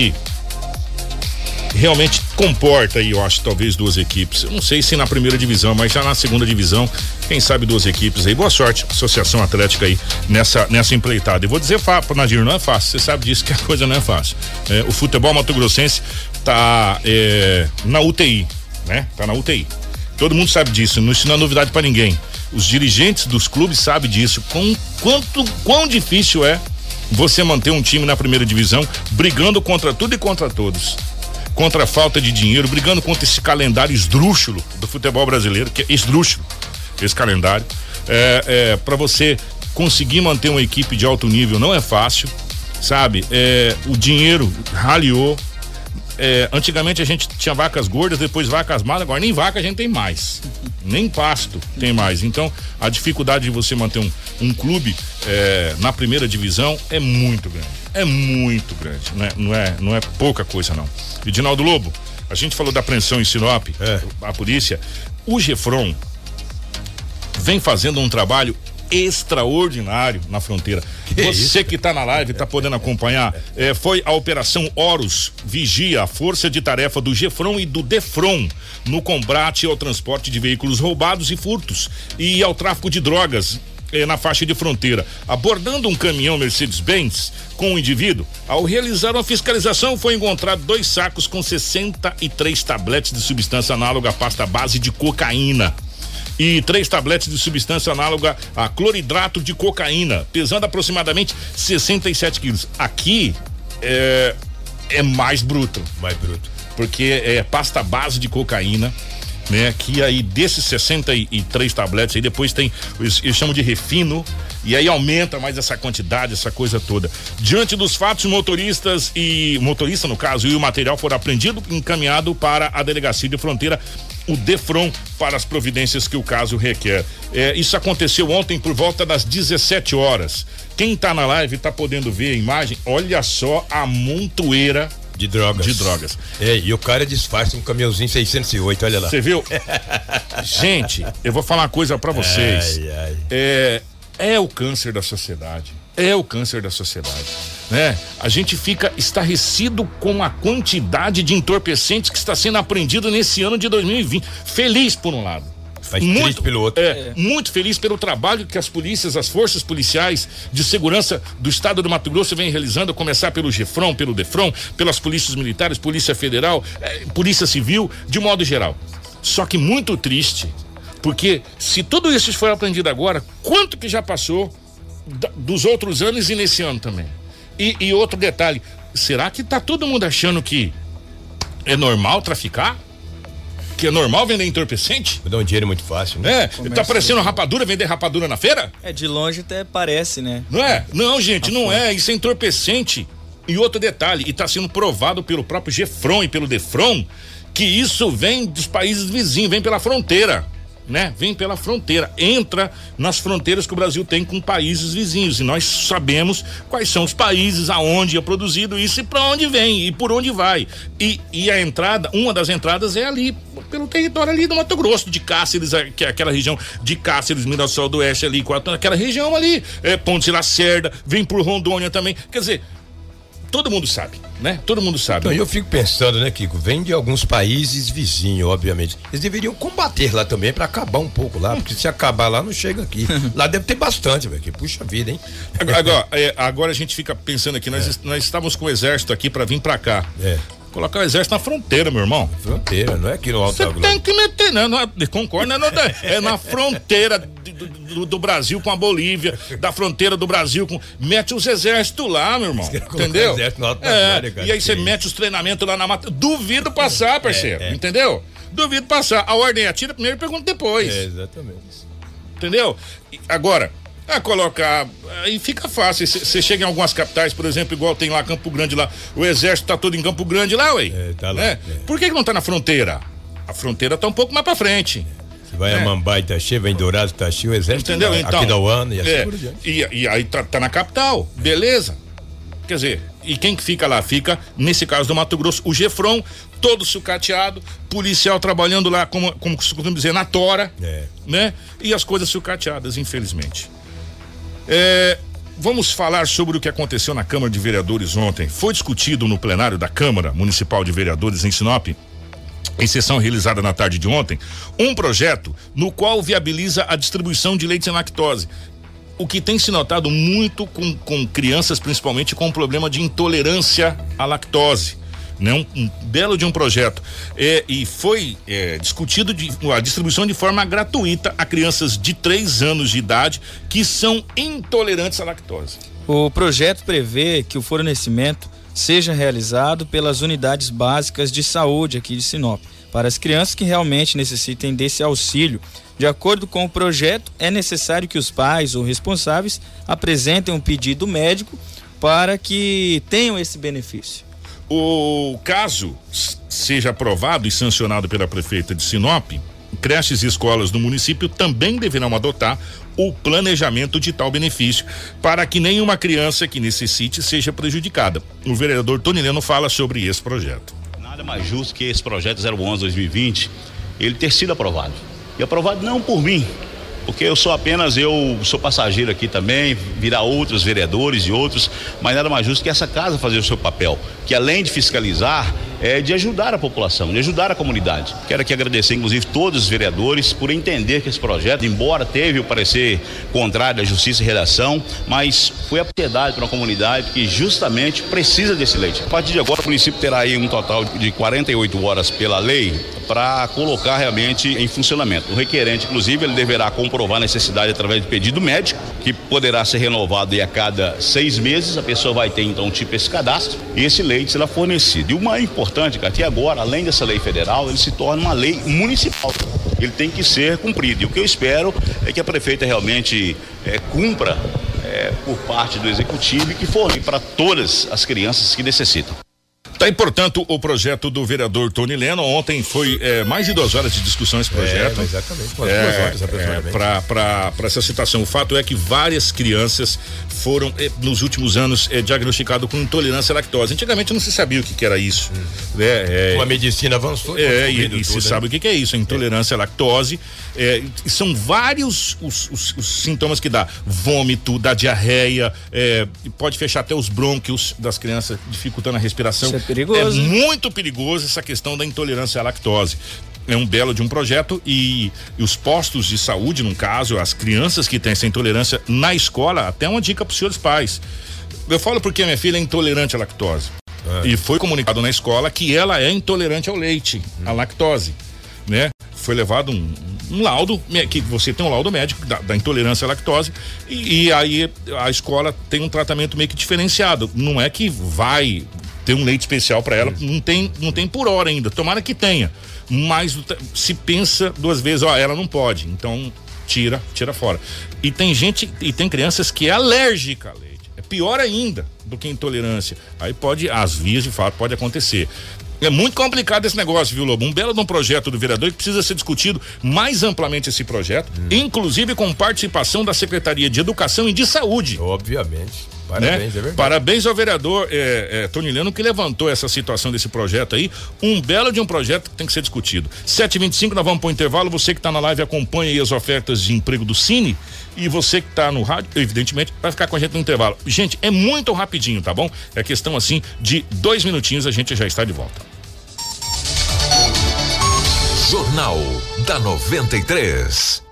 realmente comporta aí, eu acho, talvez duas equipes. Eu não sei se na primeira divisão, mas já na segunda divisão, quem sabe duas equipes aí. Boa sorte, Associação Atlética aí nessa, nessa empleitada. E vou dizer, Nadir, não é fácil. Você sabe disso que a coisa não é fácil. É, o futebol mato-grossense tá é, na UTI, né? Tá na UTI. Todo mundo sabe disso, não isso não é novidade para ninguém. Os dirigentes dos clubes sabem disso. Com, quanto, quão difícil é você manter um time na primeira divisão, brigando contra tudo e contra todos. Contra a falta de dinheiro, brigando contra esse calendário esdrúxulo do futebol brasileiro, que é esdrúxulo, esse calendário. É, é, para você conseguir manter uma equipe de alto nível não é fácil, sabe? É, o dinheiro raliou, é, antigamente a gente tinha vacas gordas, depois vacas magras, agora nem vaca a gente tem mais. Nem pasto tem mais. Então, a dificuldade de você manter um, um clube é, na primeira divisão é muito grande. É muito grande. Não é, não é, não é pouca coisa, não. Edinaldo Lobo, a gente falou da apreensão em Sinop, é. a polícia. O Gefron vem fazendo um trabalho extraordinário na fronteira. Que Você isso? que está na live, está podendo acompanhar, é, foi a Operação Horus Vigia, a força de tarefa do Gefron e do Defron no combate ao transporte de veículos roubados e furtos e ao tráfico de drogas eh, na faixa de fronteira. Abordando um caminhão Mercedes-Benz com um indivíduo, ao realizar uma fiscalização foi encontrado dois sacos com 63 tabletes de substância análoga à pasta base de cocaína e três tabletes de substância análoga a cloridrato de cocaína, pesando aproximadamente 67 quilos. Aqui é, é mais bruto. Mais bruto. Porque é pasta base de cocaína né? Que aí desses 63 tabletes aí depois tem, eles, eles chamam de refino e aí aumenta mais essa quantidade, essa coisa toda. Diante dos fatos, motoristas e motorista no caso e o material foram apreendido encaminhado para a delegacia de fronteira o Defron para as providências que o caso requer. É, isso aconteceu ontem por volta das 17 horas. Quem está na live está podendo ver a imagem. Olha só a montoeira de drogas. De drogas. É, e o cara disfarça um caminhãozinho 608, olha lá. Você viu? Gente, eu vou falar uma coisa para vocês. Ai, ai. É, é o câncer da sociedade. É o câncer da sociedade, né? A gente fica estarrecido com a quantidade de entorpecentes que está sendo apreendido nesse ano de 2020. Feliz por um lado Faz muito, pelo outro. É, é, muito feliz pelo trabalho que as polícias, as forças policiais de segurança do estado do Mato Grosso vêm realizando, a começar pelo GEFRON, pelo DEFRON, pelas polícias militares, Polícia Federal, é, Polícia Civil, de modo geral. Só que muito triste, porque se tudo isso foi aprendido agora, quanto que já passou dos outros anos e nesse ano também? E, e outro detalhe, será que tá todo mundo achando que é normal traficar? que é normal vender entorpecente? Dá um dinheiro muito fácil, né? É, tá parecendo rapadura, vender rapadura na feira? É, de longe até parece, né? Não é? Não, gente, não é. Isso é entorpecente. E outro detalhe, e está sendo provado pelo próprio Gefron e pelo Defron, que isso vem dos países vizinhos, vem pela fronteira né? Vem pela fronteira, entra nas fronteiras que o Brasil tem com países vizinhos e nós sabemos quais são os países aonde é produzido isso e para onde vem e por onde vai. E, e a entrada, uma das entradas é ali pelo território ali do Mato Grosso, de Cáceres, que é aquela região de Cáceres, Mirassol do Oeste ali, aquela região ali, é, Ponte Lacerda, vem por Rondônia também. Quer dizer, todo mundo sabe, né? Todo mundo sabe. Então, eu fico pensando, né, Kiko? Vem de alguns países vizinhos, obviamente. Eles deveriam combater lá também para acabar um pouco lá, porque se acabar lá não chega aqui. lá deve ter bastante, velho. Puxa vida, hein? Agora, é, agora a gente fica pensando aqui, nós, é. nós estávamos com o exército aqui para vir para cá. É. Colocar o exército na fronteira, meu irmão. Fronteira, não é aqui no Alto Você tem que meter, né? não, não concorda, não, é na fronteira do, do, do, Brasil com a Bolívia, da fronteira do Brasil com. Mete os exércitos lá, meu irmão. Entendeu? é, e aí você mete os treinamentos lá na mata. Duvido passar, parceiro. É, é. Entendeu? Duvido passar. A ordem atira primeiro e pergunta depois. É, exatamente. Entendeu? Agora, a colocar. Aí fica fácil. Você chega em algumas capitais, por exemplo, igual tem lá Campo Grande lá. O exército tá todo em Campo Grande lá, ué. É, tá lá. Né? É. Por que, que não tá na fronteira? A fronteira tá um pouco mais pra frente. Você vai é. a Mambai, Itachi, vai em Dourado, Itachi, o exército Entendeu? Tá, então, aqui da UANA e assim é, e, e, aí tá, tá na capital, beleza. Quer dizer, e quem que fica lá? Fica, nesse caso do Mato Grosso, o Gefron, todo sucateado, policial trabalhando lá, como, como costumamos dizer, na tora, é. né? E as coisas sucateadas, infelizmente. É, vamos falar sobre o que aconteceu na Câmara de Vereadores ontem. Foi discutido no plenário da Câmara Municipal de Vereadores em Sinop, em sessão realizada na tarde de ontem, um projeto no qual viabiliza a distribuição de leite sem lactose. O que tem se notado muito com, com crianças, principalmente com problema de intolerância à lactose né? Um, um, belo de um projeto. É, e foi é, discutido de, a distribuição de forma gratuita a crianças de 3 anos de idade que são intolerantes à lactose. O projeto prevê que o fornecimento seja realizado pelas unidades básicas de saúde aqui de Sinop, para as crianças que realmente necessitem desse auxílio. De acordo com o projeto, é necessário que os pais ou responsáveis apresentem um pedido médico para que tenham esse benefício. O caso seja aprovado e sancionado pela prefeita de Sinop, creches e escolas do município também deverão adotar o planejamento de tal benefício para que nenhuma criança que necessite seja prejudicada. O vereador Tony Leno fala sobre esse projeto. Nada mais justo que esse projeto 011 2020 ele ter sido aprovado. E aprovado não por mim, porque eu sou apenas, eu sou passageiro aqui também, virá outros vereadores e outros, mas nada mais justo que essa casa fazer o seu papel, que além de fiscalizar, é de ajudar a população, de ajudar a comunidade. Quero aqui agradecer, inclusive, todos os vereadores por entender que esse projeto, embora teve o parecer contrário da Justiça e Redação, mas foi a piedade para uma comunidade que justamente precisa desse leite. A partir de agora, o município terá aí um total de 48 horas pela lei para colocar realmente em funcionamento. O requerente, inclusive, ele deverá comprovar a necessidade através de pedido médico, que poderá ser renovado a cada seis meses. A pessoa vai ter então tipo esse cadastro e esse leite será fornecido. E o mais importante, que até agora, além dessa lei federal, ele se torna uma lei municipal. Ele tem que ser cumprido. E o que eu espero é que a prefeita realmente é, cumpra é, por parte do executivo e que forne para todas as crianças que necessitam. Tá aí, portanto, o projeto do vereador Tony Leno. Ontem foi é, mais de duas horas de discussão esse projeto. É, exatamente, é, duas horas aproximadamente. É, Para essa situação. O fato é que várias crianças foram, é, nos últimos anos, é, diagnosticadas com intolerância à lactose. Antigamente não se sabia o que, que era isso. Hum. Né? É, a medicina avançou. É, e, e tudo, se né? sabe o que, que, é isso, a intolerância à lactose. É, são vários os, os, os, sintomas que dá. Vômito, dá diarreia, é, pode fechar até os brônquios das crianças, dificultando a respiração. É perigoso. É muito perigoso essa questão da intolerância à lactose é um belo de um projeto e, e, os postos de saúde, no caso, as crianças que têm essa intolerância na escola, até uma dica para os senhores pais. Eu falo porque minha filha é intolerante à lactose. É. E foi comunicado na escola que ela é intolerante ao leite, hum. à lactose, né? Foi levado um, um laudo, que você tem um laudo médico da, da intolerância à lactose, e, e, aí a escola tem um tratamento meio que diferenciado. Não é que vai ter um leite especial para ela, não tem, não tem por hora ainda. Tomara que tenha. Mas se pensa duas vezes, ó, ela não pode. Então tira, tira fora. E tem gente, e tem crianças que é alérgica a leite. É pior ainda do que intolerância. Aí pode, as vias de fato pode acontecer. É muito complicado esse negócio, viu, Lobo? Um belo de um projeto do vereador que precisa ser discutido mais amplamente esse projeto, hum. inclusive com participação da Secretaria de Educação e de Saúde. Obviamente. Parabéns, né? é Parabéns ao vereador é, é, que levantou essa situação desse projeto aí. Um belo de um projeto que tem que ser discutido. 7h25, nós vamos para o intervalo. Você que está na live acompanha aí as ofertas de emprego do Cine. E você que está no rádio, evidentemente, vai ficar com a gente no intervalo. Gente, é muito rapidinho, tá bom? É questão assim de dois minutinhos, a gente já está de volta. Jornal da 93.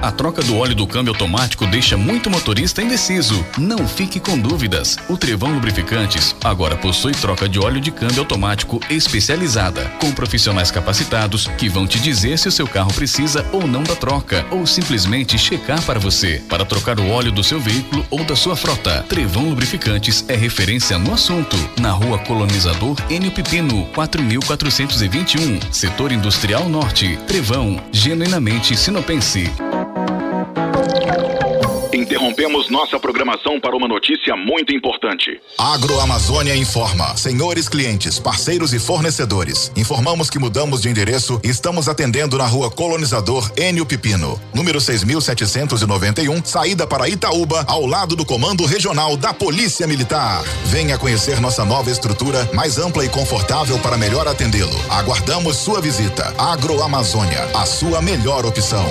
A troca do óleo do câmbio automático deixa muito motorista indeciso. Não fique com dúvidas. O Trevão Lubrificantes agora possui troca de óleo de câmbio automático especializada, com profissionais capacitados que vão te dizer se o seu carro precisa ou não da troca, ou simplesmente checar para você, para trocar o óleo do seu veículo ou da sua frota. Trevão Lubrificantes é referência no assunto. Na rua Colonizador Enio Pipino, 4421, Setor Industrial Norte. Trevão, genuinamente sinopense. Interrompemos nossa programação para uma notícia muito importante. Agroamazônia informa. Senhores clientes, parceiros e fornecedores, informamos que mudamos de endereço e estamos atendendo na rua Colonizador Enio Pipino, número 6791, saída para Itaúba, ao lado do Comando Regional da Polícia Militar. Venha conhecer nossa nova estrutura, mais ampla e confortável para melhor atendê-lo. Aguardamos sua visita. Agroamazônia, a sua melhor opção.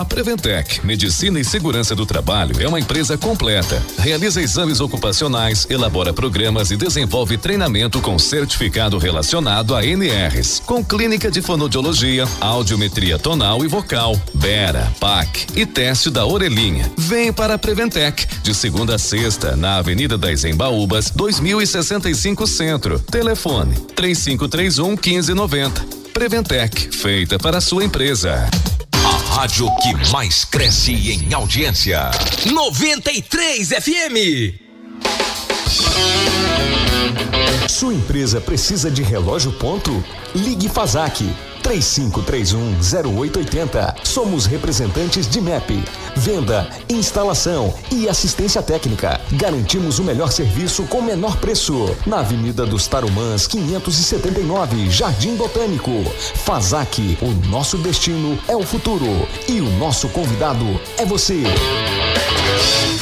A Preventec, Medicina e Segurança do Trabalho, é uma empresa completa. Realiza exames ocupacionais, elabora programas e desenvolve treinamento com certificado relacionado a NRs, com clínica de fonodiologia, audiometria tonal e vocal, Bera, PAC e teste da orelhinha. Vem para a Preventec, de segunda a sexta, na Avenida das Embaúbas, 2065 Centro. Telefone: 3531 1590. Preventec, feita para a sua empresa. Rádio que mais cresce em audiência. 93 FM. Sua empresa precisa de relógio ponto? Ligue Fazac 3531-0880. Somos representantes de MEP. Venda, instalação e assistência técnica. Garantimos o melhor serviço com menor preço. Na Avenida dos Tarumãs, 579, Jardim Botânico. Fazac, o nosso destino é o futuro. E o nosso convidado é você.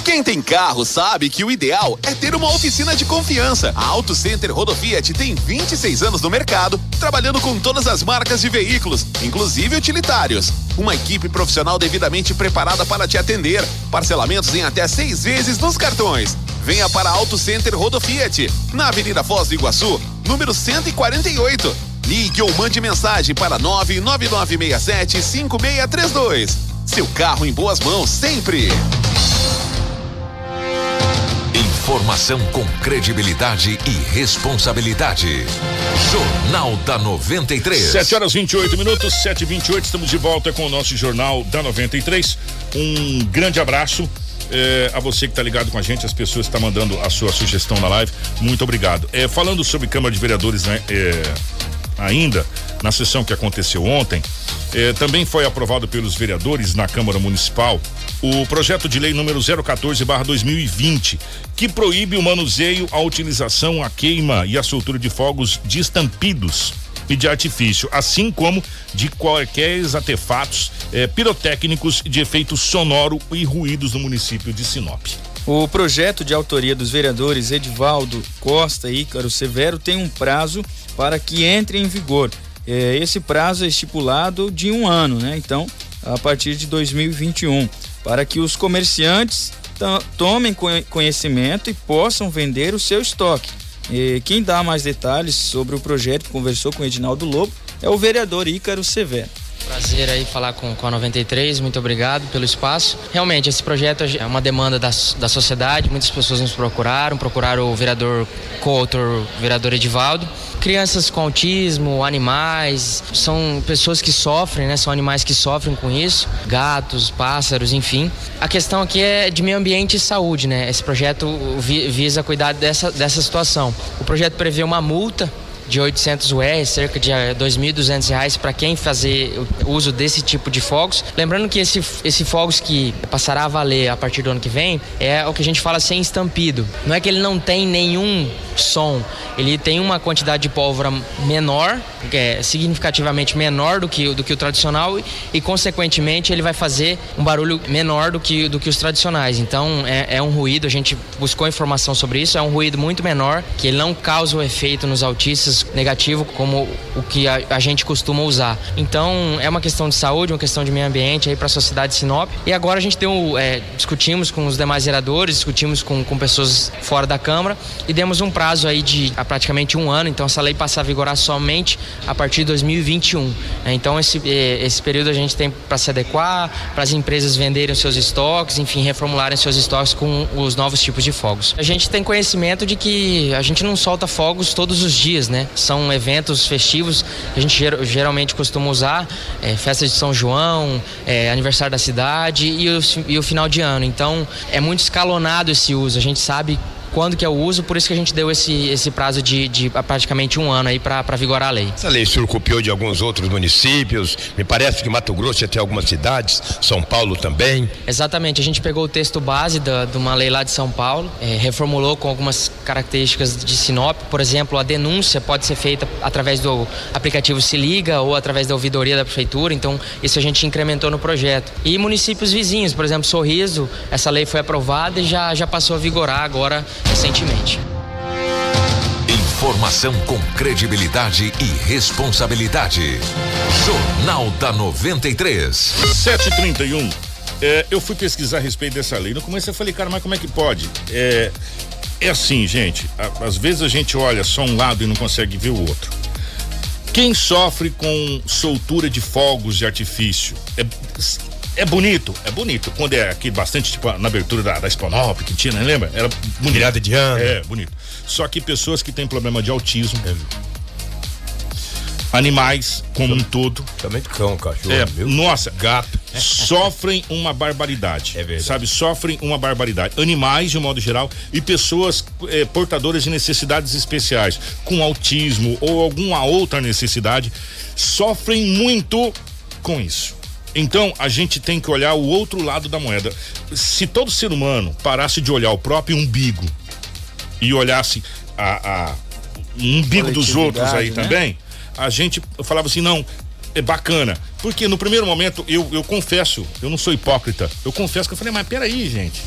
Quem tem carro sabe que o ideal é ter uma oficina de confiança. A Auto Center Rodofiat tem 26 anos no mercado, trabalhando com todas as marcas de veículos, inclusive utilitários. Uma equipe profissional devidamente preparada para te atender. Parcelamentos em até seis vezes nos cartões. Venha para Auto Center Rodofiat, na Avenida Foz do Iguaçu, número 148. Ligue ou mande mensagem para 99967 5632. Seu carro em boas mãos sempre. Informação com credibilidade e responsabilidade. Jornal da 93. 7 horas 28 minutos, 7 e 28 estamos de volta com o nosso Jornal da 93. Um grande abraço. É, a você que está ligado com a gente, as pessoas que estão tá mandando a sua sugestão na live, muito obrigado. É, falando sobre Câmara de Vereadores, né, é, ainda na sessão que aconteceu ontem, também foi aprovado pelos vereadores na Câmara Municipal o projeto de lei número 014/2020, que proíbe o manuseio, a utilização, a queima e a soltura de fogos de estampidos e de artifício, assim como de quaisquer artefatos eh, pirotécnicos de efeito sonoro e ruídos no município de Sinop. O projeto de autoria dos vereadores Edivaldo Costa e Ícaro Severo tem um prazo para que entre em vigor. Eh, esse prazo é estipulado de um ano, né? Então, a partir de 2021 para que os comerciantes tomem conhecimento e possam vender o seu estoque. E quem dá mais detalhes sobre o projeto, conversou com o Edinaldo Lobo, é o vereador Ícaro Severo. Prazer aí falar com, com a 93, muito obrigado pelo espaço. Realmente, esse projeto é uma demanda da, da sociedade, muitas pessoas nos procuraram, procuraram o vereador coautor, vereador Edivaldo. Crianças com autismo, animais, são pessoas que sofrem, né? São animais que sofrem com isso, gatos, pássaros, enfim. A questão aqui é de meio ambiente e saúde, né? Esse projeto visa cuidar dessa, dessa situação. O projeto prevê uma multa de 800 UR, cerca de 2.200 eh, reais para quem fazer uso desse tipo de fogos. Lembrando que esse, esse fogos que passará a valer a partir do ano que vem é o que a gente fala sem estampido. Não é que ele não tem nenhum som, ele tem uma quantidade de pólvora menor, é significativamente menor do que, do que o tradicional e, consequentemente, ele vai fazer um barulho menor do que, do que os tradicionais. Então, é, é um ruído, a gente buscou informação sobre isso, é um ruído muito menor, que ele não causa o efeito nos autistas negativo como o que a, a, gente costuma usar. Então é uma questão de saúde, uma questão de meio ambiente aí para a sociedade de Sinop. E agora a gente deu, é, discutimos com os demais vereadores, discutimos com, com pessoas fora da Câmara e demos um prazo aí de praticamente um ano. Então essa lei passa a vigorar somente a partir de 2021. É, então esse, é, esse período a gente tem para se adequar, para as empresas venderem seus estoques, enfim, reformularem seus estoques com os novos tipos de fogos. A gente tem conhecimento de que a gente não solta fogos todos os dias, né? São eventos festivos que a gente geralmente costuma usar, é, festa de São João, é, aniversário da cidade e o, e o final de ano. Então é muito escalonado esse uso. A gente sabe quando que é o uso, por isso que a gente deu esse, esse prazo de, de praticamente um ano aí para vigorar a lei. Essa lei surcopiou de alguns outros municípios, me parece que Mato Grosso já tem algumas cidades, São Paulo também. Exatamente, a gente pegou o texto base da, de uma lei lá de São Paulo, é, reformulou com algumas características de Sinop, por exemplo, a denúncia pode ser feita através do aplicativo Se Liga ou através da ouvidoria da prefeitura, então isso a gente incrementou no projeto. E municípios vizinhos, por exemplo, Sorriso, essa lei foi aprovada e já, já passou a vigorar agora recentemente. Informação com credibilidade e responsabilidade. Jornal da 93. 731. É, eu fui pesquisar a respeito dessa lei. No começo eu falei, cara, mas como é que pode? É, é assim, gente. às vezes a gente olha só um lado e não consegue ver o outro. Quem sofre com soltura de fogos de artifício é, é bonito, é bonito. Quando é aqui bastante, tipo, na abertura da, da Exponop que tinha, né? Lembra? Era bonito. Virada de ano. É, bonito. Só que pessoas que têm problema de autismo. É. Animais como um todo. Também cão, cachorro. É, meu nossa, gato. Sofrem uma barbaridade. É verdade. Sabe? Sofrem uma barbaridade. Animais, de um modo geral, e pessoas eh, portadoras de necessidades especiais, com autismo ou alguma outra necessidade, sofrem muito com isso. Então, a gente tem que olhar o outro lado da moeda. Se todo ser humano parasse de olhar o próprio umbigo e olhasse a, a o umbigo dos outros aí né? também, a gente falava assim, não, é bacana. Porque no primeiro momento, eu, eu confesso, eu não sou hipócrita, eu confesso que eu falei, mas peraí, gente.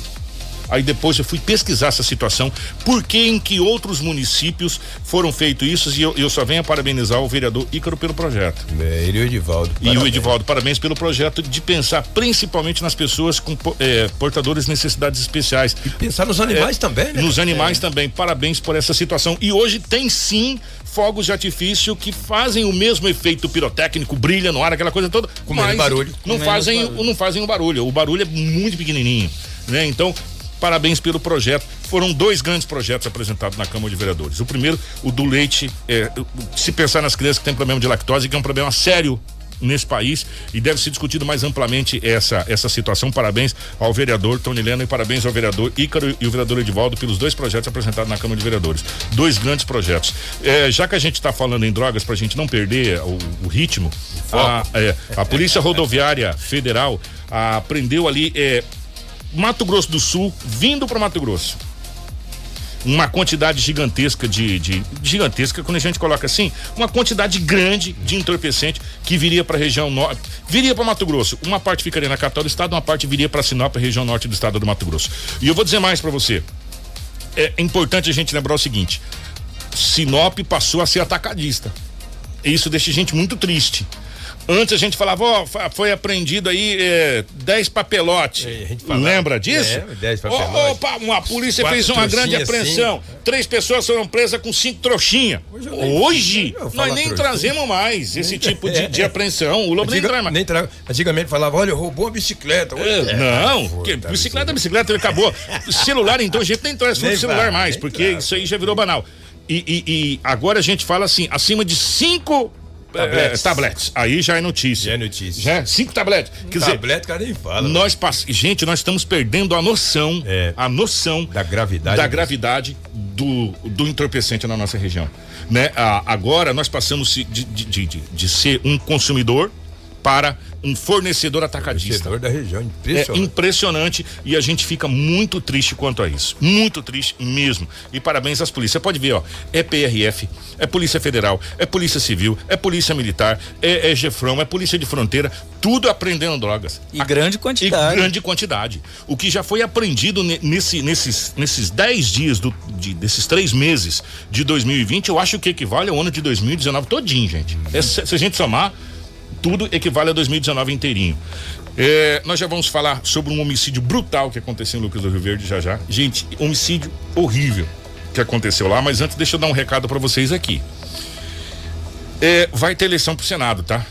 Aí depois eu fui pesquisar essa situação, por que em que outros municípios foram feitos isso e eu, eu só venho a parabenizar o vereador Ícaro pelo projeto. É, ele e o Edivaldo. E parabéns. o Edivaldo, parabéns pelo projeto de pensar principalmente nas pessoas com é, portadores de necessidades especiais. E pensar nos animais é, também, né? Nos animais é. também, parabéns por essa situação. E hoje tem sim fogos de artifício que fazem o mesmo efeito pirotécnico, brilha no ar, aquela coisa toda. Com menos barulho. Não Com fazem, barulho. não fazem o barulho. O barulho é muito pequenininho, né? Então, parabéns pelo projeto. Foram dois grandes projetos apresentados na Câmara de Vereadores. O primeiro, o do leite, é, se pensar nas crianças que têm problema de lactose, que é um problema sério nesse país e deve ser discutido mais amplamente essa essa situação. Parabéns ao vereador Tony Leno e parabéns ao vereador Ícaro e o vereador Edivaldo pelos dois projetos apresentados na Câmara de Vereadores. Dois grandes projetos. É, já que a gente está falando em drogas, para a gente não perder o, o ritmo, a, é, a Polícia Rodoviária Federal a, prendeu ali é, Mato Grosso do Sul, vindo para Mato Grosso. Uma quantidade gigantesca de, de, Gigantesca, quando a gente coloca assim, uma quantidade grande de entorpecente que viria para a região norte. Viria para Mato Grosso. Uma parte ficaria na capital do estado, uma parte viria para Sinop, região norte do estado do Mato Grosso. E eu vou dizer mais para você. É importante a gente lembrar o seguinte: Sinop passou a ser atacadista. Isso deixa a gente muito triste. Antes a gente falava, ó, oh, foi apreendido aí é, 10 papelotes. É, Lembra disso? É, 10 papelotes. Opa, uma polícia Quatro fez uma grande apreensão. Cinco. Três pessoas foram presas com cinco trouxinhas. Hoje, Hoje nós nem trazemos mais esse tipo de, de apreensão. O Lobo Antiga, nem traz mais. Nem tra... Antigamente falava, olha, roubou a bicicleta. É, não, que, bicicleta, bicicleta, acabou. celular, então, a gente nem traz nem celular vai, mais, porque isso aí já virou banal. E, e, e, agora a gente fala assim, acima de cinco Tabletes. É, tablets. Aí já é notícia. Já é notícia. Já é cinco tabletes. Quer dizer, cara nem fala. Nós pass... Gente, nós estamos perdendo a noção, é. a noção da gravidade, da gravidade do, do entorpecente na nossa região. Né? Ah, agora nós passamos de, de, de, de, de ser um consumidor para um fornecedor atacadista. Fornecedor da região, impressionante. É impressionante e a gente fica muito triste quanto a isso. Muito triste mesmo. E parabéns às polícias. Você pode ver, ó, é PRF, é Polícia Federal, é Polícia Civil, é Polícia Militar, é, é Gefrão, é Polícia de Fronteira, tudo aprendendo drogas. E a, grande quantidade. E grande quantidade. O que já foi apreendido nesse, nesses, nesses dez dias do, de, desses três meses de 2020, eu acho que equivale ao ano de 2019 todinho, gente. É, se, se a gente somar tudo equivale a 2019 inteirinho. É, nós já vamos falar sobre um homicídio brutal que aconteceu em Lucas do Rio Verde já já. Gente, homicídio horrível que aconteceu lá, mas antes deixa eu dar um recado para vocês aqui. É, vai ter eleição pro Senado, tá?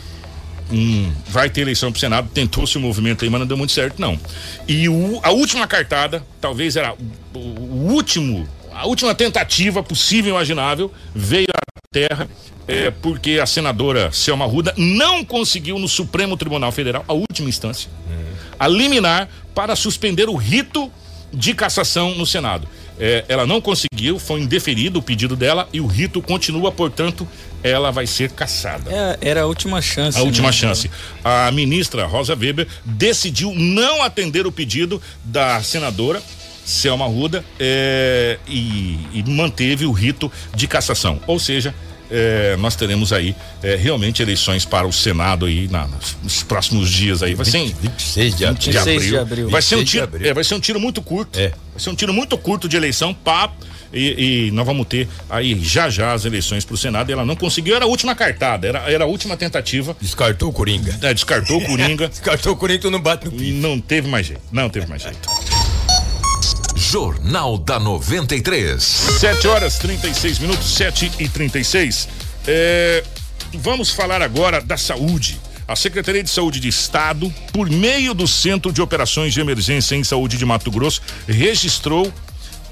Hum, vai ter eleição pro Senado, tentou-se o movimento aí, mas não deu muito certo, não. E o, a última cartada, talvez era o, o último, a última tentativa possível e imaginável, veio à terra é, porque a senadora Selma Ruda não conseguiu no Supremo Tribunal Federal, a última instância, a liminar para suspender o rito de cassação no Senado. É, ela não conseguiu, foi indeferido o pedido dela e o rito continua, portanto, ela vai ser cassada. É, era a última chance. A última né? chance. A ministra Rosa Weber decidiu não atender o pedido da senadora Selma Ruda é, e, e manteve o rito de cassação. Ou seja, é, nós teremos aí é, realmente eleições para o Senado aí na, nos próximos dias aí. Vai 20, ser 26 de, 26 de, abril. de abril. Vai ser um tiro, é, vai ser um tiro muito curto. É. Vai ser um tiro muito curto de eleição, papo. E, e, nós vamos ter aí já já as eleições para o Senado. Ela não conseguiu, era a última cartada, era, era a última tentativa. Descartou o Coringa. É, descartou o Coringa. descartou o Coringa, tu não bate no piso. Não teve mais jeito, não teve mais jeito. Jornal da 93. 7 horas 36 minutos, 7 e 36. É, vamos falar agora da saúde. A Secretaria de Saúde de Estado, por meio do Centro de Operações de Emergência em Saúde de Mato Grosso, registrou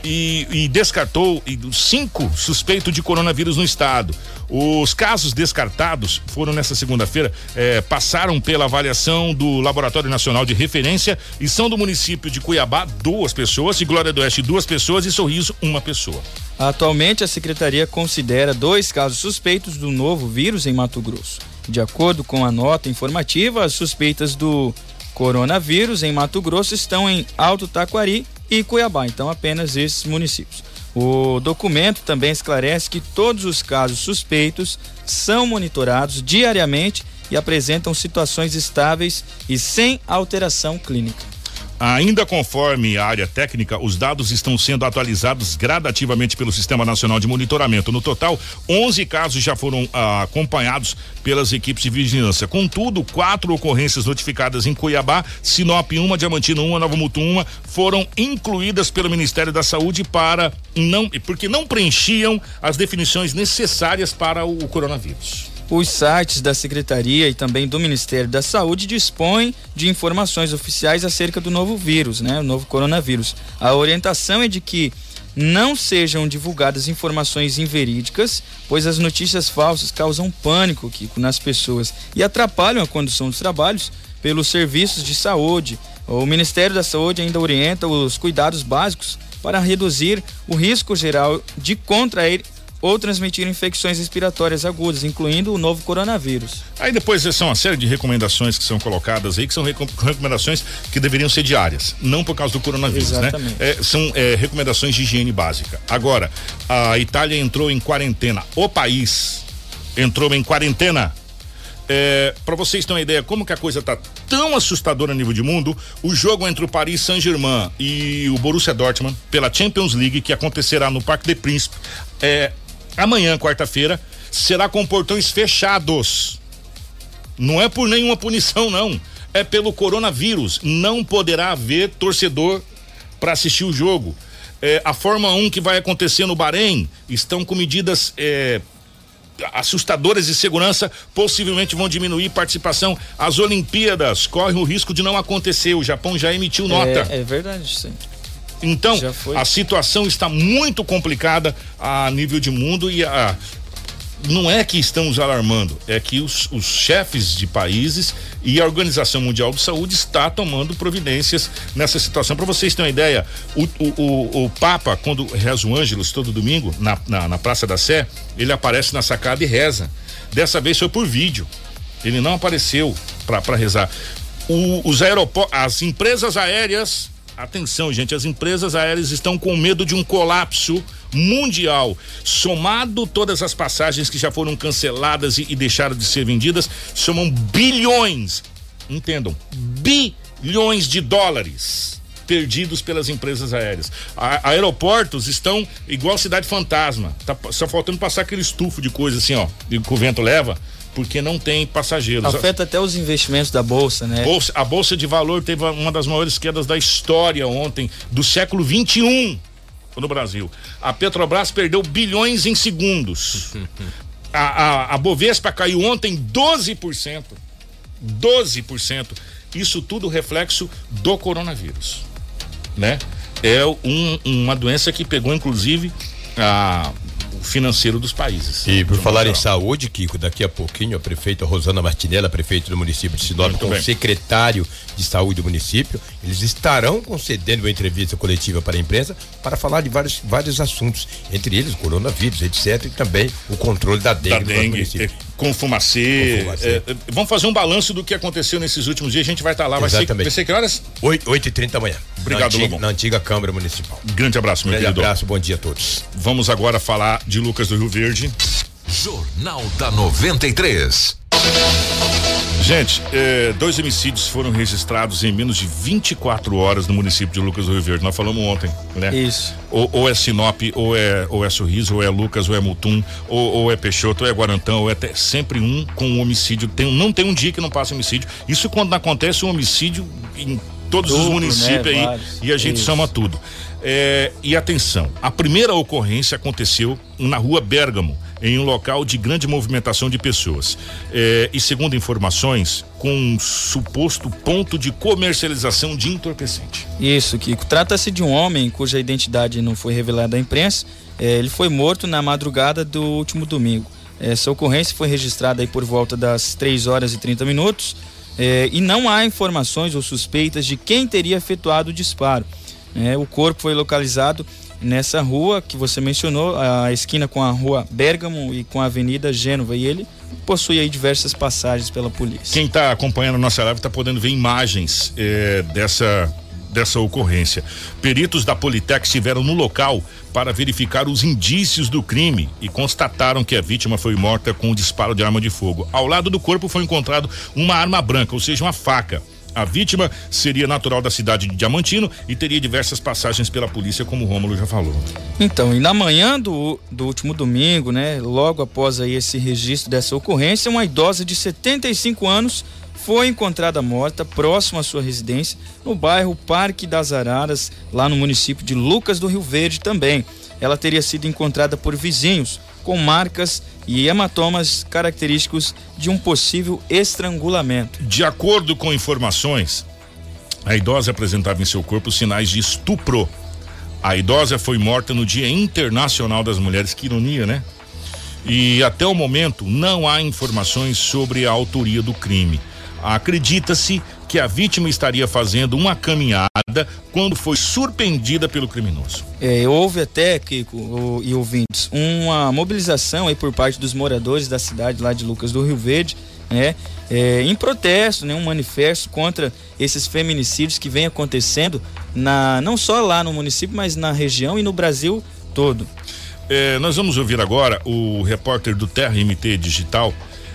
e, e descartou e, cinco suspeitos de coronavírus no estado. Os casos descartados foram nessa segunda-feira, eh, passaram pela avaliação do Laboratório Nacional de Referência e são do município de Cuiabá duas pessoas, de Glória do Oeste duas pessoas e Sorriso uma pessoa. Atualmente a secretaria considera dois casos suspeitos do novo vírus em Mato Grosso. De acordo com a nota informativa, as suspeitas do coronavírus em Mato Grosso estão em Alto Taquari e Cuiabá, então apenas esses municípios. O documento também esclarece que todos os casos suspeitos são monitorados diariamente e apresentam situações estáveis e sem alteração clínica. Ainda conforme a área técnica, os dados estão sendo atualizados gradativamente pelo Sistema Nacional de Monitoramento. No total, 11 casos já foram ah, acompanhados pelas equipes de vigilância. Contudo, quatro ocorrências notificadas em Cuiabá, Sinop 1, Diamantino 1, Nova Mutum 1 foram incluídas pelo Ministério da Saúde para não porque não preenchiam as definições necessárias para o coronavírus. Os sites da Secretaria e também do Ministério da Saúde dispõem de informações oficiais acerca do novo vírus, né? O novo coronavírus. A orientação é de que não sejam divulgadas informações inverídicas, pois as notícias falsas causam pânico, Kiko, nas pessoas e atrapalham a condução dos trabalhos pelos serviços de saúde. O Ministério da Saúde ainda orienta os cuidados básicos para reduzir o risco geral de contrair ou transmitir infecções respiratórias agudas, incluindo o novo coronavírus. Aí depois são uma série de recomendações que são colocadas aí, que são recomendações que deveriam ser diárias, não por causa do coronavírus, né? Exatamente. né? É, são é, recomendações de higiene básica. Agora, a Itália entrou em quarentena. O país entrou em quarentena. É, para vocês terem uma ideia como que a coisa tá tão assustadora a nível de mundo, o jogo entre o Paris Saint-Germain e o Borussia Dortmund pela Champions League que acontecerá no Parque des Príncipes é, amanhã, quarta-feira, será com portões fechados. Não é por nenhuma punição, não. É pelo coronavírus. Não poderá haver torcedor para assistir o jogo. É, a Fórmula 1 que vai acontecer no Bahrein estão com medidas é, assustadoras de segurança, possivelmente vão diminuir participação. As Olimpíadas correm o risco de não acontecer. O Japão já emitiu nota. É, é verdade, sim. Então, a situação está muito complicada a nível de mundo e a, não é que estamos alarmando, é que os, os, chefes de países e a Organização Mundial de Saúde está tomando providências nessa situação. Para vocês terem uma ideia, o, o, o, o, Papa, quando reza o Ângelos todo domingo, na, na, na Praça da Sé, ele aparece na sacada e reza. Dessa vez foi por vídeo. Ele não apareceu para rezar. os aeroportos, as empresas aéreas Atenção, gente, as empresas aéreas estão com medo de um colapso mundial. Somado todas as passagens que já foram canceladas e, e deixaram de ser vendidas, somam bilhões, entendam, bilhões de dólares perdidos pelas empresas aéreas. A, aeroportos estão igual cidade fantasma. Tá só faltando passar aquele estufo de coisa assim, ó, que o vento leva porque não tem passageiros. Afeta até os investimentos da bolsa, né? Bolsa, a bolsa de valor teve uma das maiores quedas da história ontem, do século 21 no Brasil. A Petrobras perdeu bilhões em segundos. a, a, a Bovespa caiu ontem 12%. 12%. Isso tudo reflexo do coronavírus, né? É um, uma doença que pegou inclusive a financeiro dos países. E por falar em saúde, Kiko, daqui a pouquinho a prefeita Rosana Martinella, prefeita do município de Sinop, com o secretário de saúde do município, eles estarão concedendo uma entrevista coletiva para a imprensa para falar de vários, vários assuntos, entre eles coronavírus, etc, e também o controle da dengue, da dengue é, com fumacê. Com fumacê. É, é, vamos fazer um balanço do que aconteceu nesses últimos dias, a gente vai estar tá lá, Exatamente. vai ser, vai ser que horas? 8, 8 e 30 da manhã. Obrigado, na antiga, na antiga Câmara Municipal. Grande abraço, meu Grande querido. abraço, bom dia a todos. Vamos agora falar de Lucas do Rio Verde. Jornal da 93. Gente, eh, dois homicídios foram registrados em menos de 24 horas no município de Lucas do Rio Verde. Nós falamos ontem, né? Isso. Ou, ou é Sinop, ou é, ou é Sorriso, ou é Lucas, ou é Mutum, ou, ou é Peixoto, ou é Guarantão, ou é até, sempre um com um homicídio. Tem, não tem um dia que não passa homicídio. Isso quando acontece um homicídio em todos Duplo, os municípios né? aí Vários. e a gente Isso. soma tudo. É, e atenção, a primeira ocorrência aconteceu na rua Bergamo, em um local de grande movimentação de pessoas. É, e segundo informações, com um suposto ponto de comercialização de entorpecente. Isso, Kiko. Trata-se de um homem cuja identidade não foi revelada à imprensa. É, ele foi morto na madrugada do último domingo. Essa ocorrência foi registrada por volta das 3 horas e 30 minutos. É, e não há informações ou suspeitas de quem teria efetuado o disparo. É, o corpo foi localizado nessa rua que você mencionou, a esquina com a rua Bergamo e com a Avenida Gênova. E ele possui aí diversas passagens pela polícia. Quem está acompanhando a nossa live está podendo ver imagens é, dessa dessa ocorrência. Peritos da Politec estiveram no local para verificar os indícios do crime e constataram que a vítima foi morta com um disparo de arma de fogo. Ao lado do corpo foi encontrado uma arma branca, ou seja, uma faca. A vítima seria natural da cidade de Diamantino e teria diversas passagens pela polícia, como o Rômulo já falou. Então, e na manhã do, do último domingo, né, logo após aí esse registro dessa ocorrência, uma idosa de 75 anos foi encontrada morta próximo à sua residência, no bairro Parque das Araras, lá no município de Lucas do Rio Verde também. Ela teria sido encontrada por vizinhos com marcas e hematomas característicos de um possível estrangulamento. De acordo com informações, a idosa apresentava em seu corpo sinais de estupro. A idosa foi morta no Dia Internacional das Mulheres, que ironia, né? E até o momento não há informações sobre a autoria do crime. Acredita-se que a vítima estaria fazendo uma caminhada quando foi surpreendida pelo criminoso. É, houve até, Kiko e ouvintes, uma mobilização aí por parte dos moradores da cidade lá de Lucas do Rio Verde, né? É, em protesto, né, um manifesto contra esses feminicídios que vem acontecendo na, não só lá no município, mas na região e no Brasil todo. É, nós vamos ouvir agora o repórter do Terra MT Digital,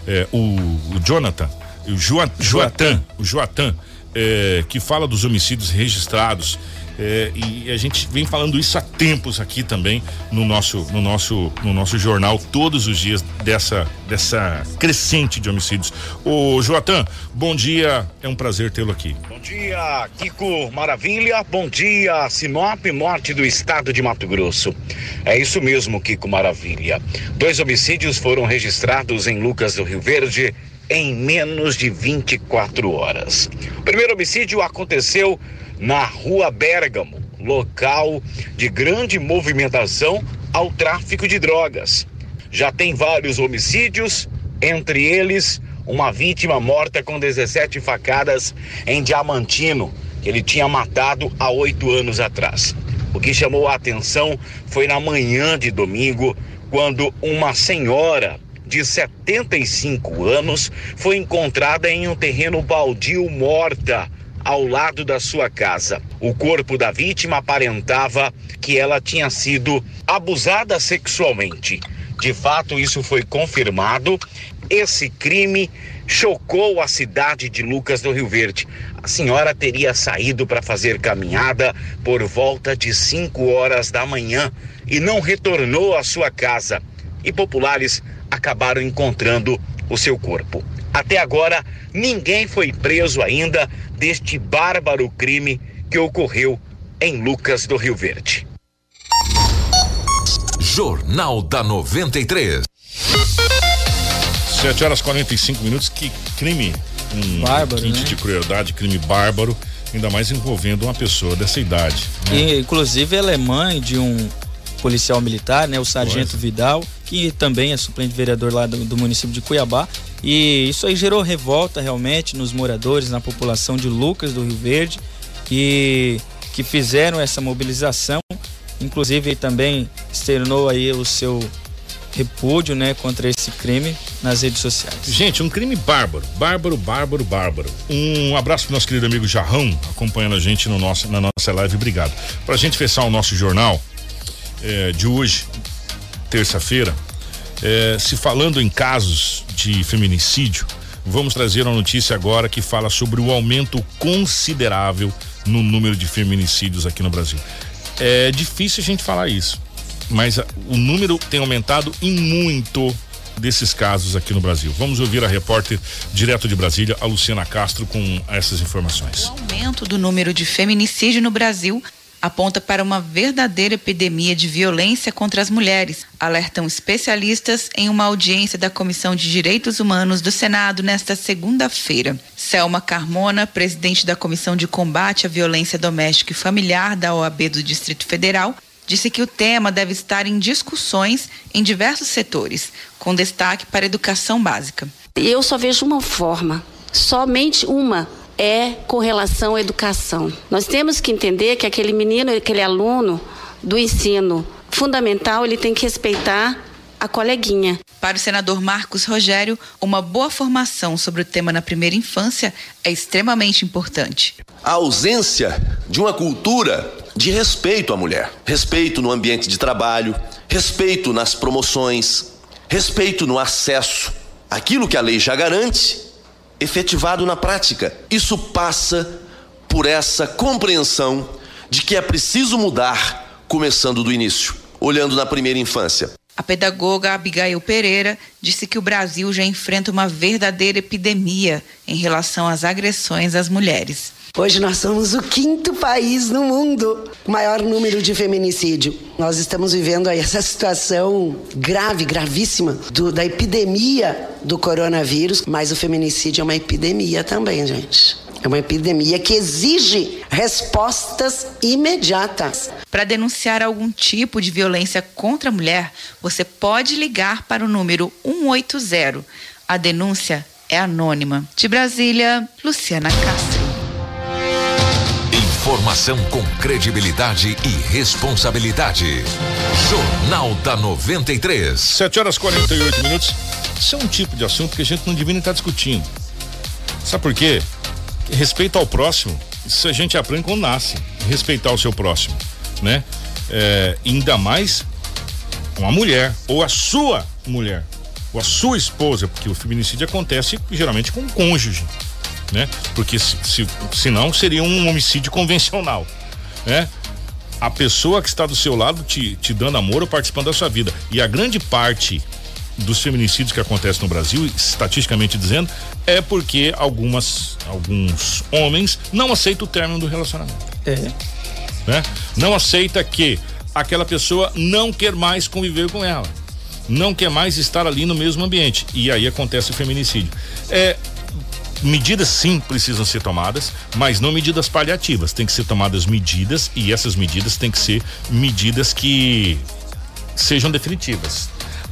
é, o, o Jonathan, o Joatan, o Joatan, é, que fala dos homicídios registrados. É, e a gente vem falando isso há tempos aqui também no nosso, no nosso, no nosso jornal, todos os dias dessa, dessa crescente de homicídios. Ô Joatan, bom dia, é um prazer tê-lo aqui. Bom dia, Kiko Maravilha, bom dia, Sinop, norte do estado de Mato Grosso. É isso mesmo, Kiko Maravilha. Dois homicídios foram registrados em Lucas do Rio Verde em menos de 24 horas. O primeiro homicídio aconteceu na Rua Bergamo, local de grande movimentação ao tráfico de drogas. Já tem vários homicídios, entre eles uma vítima morta com 17 facadas em Diamantino, que ele tinha matado há oito anos atrás. O que chamou a atenção foi na manhã de domingo, quando uma senhora de 75 anos, foi encontrada em um terreno baldio morta ao lado da sua casa. O corpo da vítima aparentava que ela tinha sido abusada sexualmente. De fato, isso foi confirmado. Esse crime chocou a cidade de Lucas do Rio Verde. A senhora teria saído para fazer caminhada por volta de 5 horas da manhã e não retornou à sua casa. E populares acabaram encontrando o seu corpo. Até agora, ninguém foi preso ainda deste bárbaro crime que ocorreu em Lucas do Rio Verde. Jornal da 93. 7 horas 45 minutos. Que crime um bárbaro, né? de crueldade, crime bárbaro, ainda mais envolvendo uma pessoa dessa idade. Né? E, inclusive, ela é mãe de um policial militar, né, o Sargento pois. Vidal, que também é suplente vereador lá do, do, município de Cuiabá. E isso aí gerou revolta realmente nos moradores, na população de Lucas do Rio Verde, e que fizeram essa mobilização. Inclusive também externou aí o seu repúdio, né, contra esse crime nas redes sociais. Gente, um crime bárbaro, bárbaro, bárbaro, bárbaro. Um abraço pro nosso querido amigo Jarrão, acompanhando a gente no nosso, na nossa live. Obrigado. Pra gente fechar o nosso jornal, é, de hoje, terça-feira, é, se falando em casos de feminicídio, vamos trazer uma notícia agora que fala sobre o aumento considerável no número de feminicídios aqui no Brasil. É difícil a gente falar isso, mas a, o número tem aumentado em muito desses casos aqui no Brasil. Vamos ouvir a repórter direto de Brasília, a Luciana Castro, com essas informações. O aumento do número de feminicídio no Brasil aponta para uma verdadeira epidemia de violência contra as mulheres, alertam especialistas em uma audiência da Comissão de Direitos Humanos do Senado nesta segunda-feira. Selma Carmona, presidente da Comissão de Combate à Violência Doméstica e Familiar da OAB do Distrito Federal, disse que o tema deve estar em discussões em diversos setores, com destaque para a educação básica. Eu só vejo uma forma, somente uma é com relação à educação. Nós temos que entender que aquele menino, aquele aluno do ensino fundamental, ele tem que respeitar a coleguinha. Para o senador Marcos Rogério, uma boa formação sobre o tema na primeira infância é extremamente importante. A ausência de uma cultura de respeito à mulher, respeito no ambiente de trabalho, respeito nas promoções, respeito no acesso, aquilo que a lei já garante, efetivado na prática. Isso passa por essa compreensão de que é preciso mudar, começando do início, olhando na primeira infância. A pedagoga Abigail Pereira disse que o Brasil já enfrenta uma verdadeira epidemia em relação às agressões às mulheres. Hoje nós somos o quinto país no mundo com maior número de feminicídio. Nós estamos vivendo aí essa situação grave, gravíssima do, da epidemia do coronavírus, mas o feminicídio é uma epidemia também, gente. É uma epidemia que exige respostas imediatas. Para denunciar algum tipo de violência contra a mulher, você pode ligar para o número 180. A denúncia é anônima. De Brasília, Luciana Castro. Informação com credibilidade e responsabilidade. Jornal da 93. 7 horas 48 minutos. Isso é um tipo de assunto que a gente não devia estar discutindo. Sabe por quê? respeito ao próximo, isso a gente aprende quando nasce. Respeitar o seu próximo, né? É, ainda mais uma mulher, ou a sua mulher, ou a sua esposa, porque o feminicídio acontece geralmente com o cônjuge, né? Porque se, se, senão seria um homicídio convencional, né? A pessoa que está do seu lado te, te dando amor ou participando da sua vida. E a grande parte dos feminicídios que acontecem no Brasil, estatisticamente dizendo, é porque algumas, alguns homens não aceitam o término do relacionamento. É. Né? Não aceita que aquela pessoa não quer mais conviver com ela. Não quer mais estar ali no mesmo ambiente. E aí acontece o feminicídio. É, medidas sim precisam ser tomadas, mas não medidas paliativas. Tem que ser tomadas medidas e essas medidas têm que ser medidas que sejam definitivas.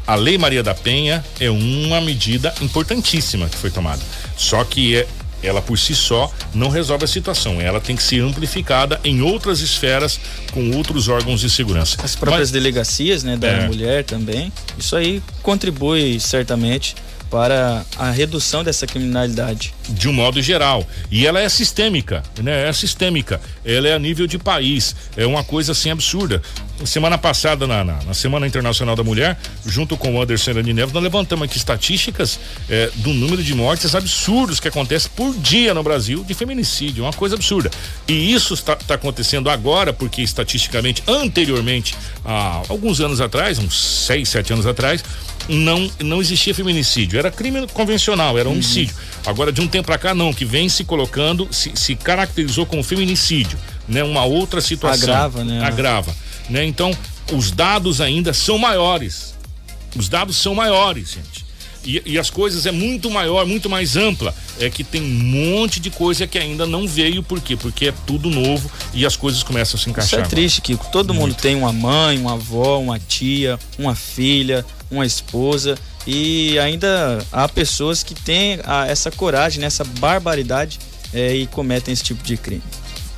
A Lei Maria da Penha é uma medida importantíssima que foi tomada. Só que é, ela por si só não resolve a situação. Ela tem que ser amplificada em outras esferas com outros órgãos de segurança. As próprias Mas, delegacias, né, da é. mulher também. Isso aí contribui certamente para a redução dessa criminalidade. De um modo geral. E ela é sistêmica, né? É sistêmica. Ela é a nível de país. É uma coisa assim absurda. Semana passada, na, na, na Semana Internacional da Mulher, junto com o Anderson de Neves, nós levantamos aqui estatísticas é, do número de mortes absurdos que acontece por dia no Brasil de feminicídio. Uma coisa absurda. E isso está tá acontecendo agora, porque estatisticamente, anteriormente, há alguns anos atrás, uns seis, sete anos atrás, não, não existia feminicídio, era crime convencional, era homicídio. Uhum. Agora, de um tempo para cá, não, que vem se colocando, se, se caracterizou como feminicídio, né? Uma outra situação. Agrava, né? Agrava, né? Então, os dados ainda são maiores. Os dados são maiores, gente. E, e, as coisas é muito maior, muito mais ampla. É que tem um monte de coisa que ainda não veio, por quê? Porque é tudo novo e as coisas começam a se encaixar. Isso é triste, Kiko. Todo muito. mundo tem uma mãe, uma avó, uma tia, uma filha, uma esposa e ainda há pessoas que têm a, essa coragem, né, essa barbaridade é, e cometem esse tipo de crime.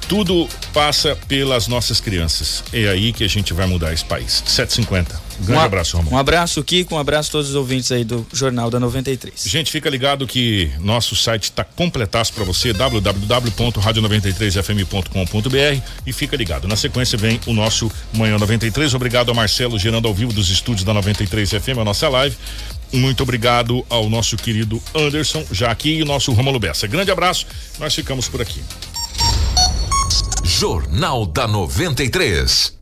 Tudo passa pelas nossas crianças. É aí que a gente vai mudar esse país. 750. Um grande um, abraço, Romão. Um abraço, Kiko. Um abraço a todos os ouvintes aí do Jornal da 93. Gente, fica ligado que nosso site está completaço para você, www.radio93fm.com.br e fica ligado. Na sequência vem o nosso Manhã 93. Obrigado a Marcelo gerando ao vivo dos estúdios da 93 FM, a nossa live. Muito obrigado ao nosso querido Anderson, já aqui, e o nosso Romulo Bessa. Grande abraço, nós ficamos por aqui. Jornal da 93.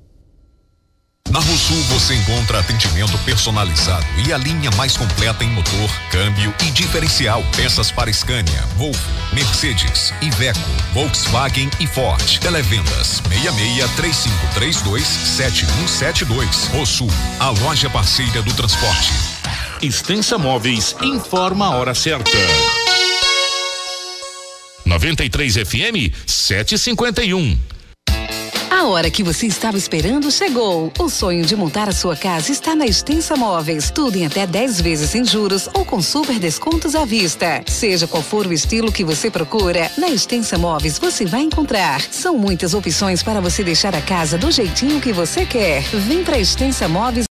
Na Rosul você encontra atendimento personalizado e a linha mais completa em motor, câmbio e diferencial. Peças para Scania, Volvo, Mercedes, Iveco, Volkswagen e Ford. Televendas 66 3532 7172. Rosul, a loja parceira do transporte. Extensa Móveis informa a hora certa. 93 FM 751. A hora que você estava esperando chegou. O sonho de montar a sua casa está na Extensa Móveis. Tudo em até 10 vezes sem juros ou com super descontos à vista. Seja qual for o estilo que você procura, na Extensa Móveis você vai encontrar. São muitas opções para você deixar a casa do jeitinho que você quer. Vem para Extensa Móveis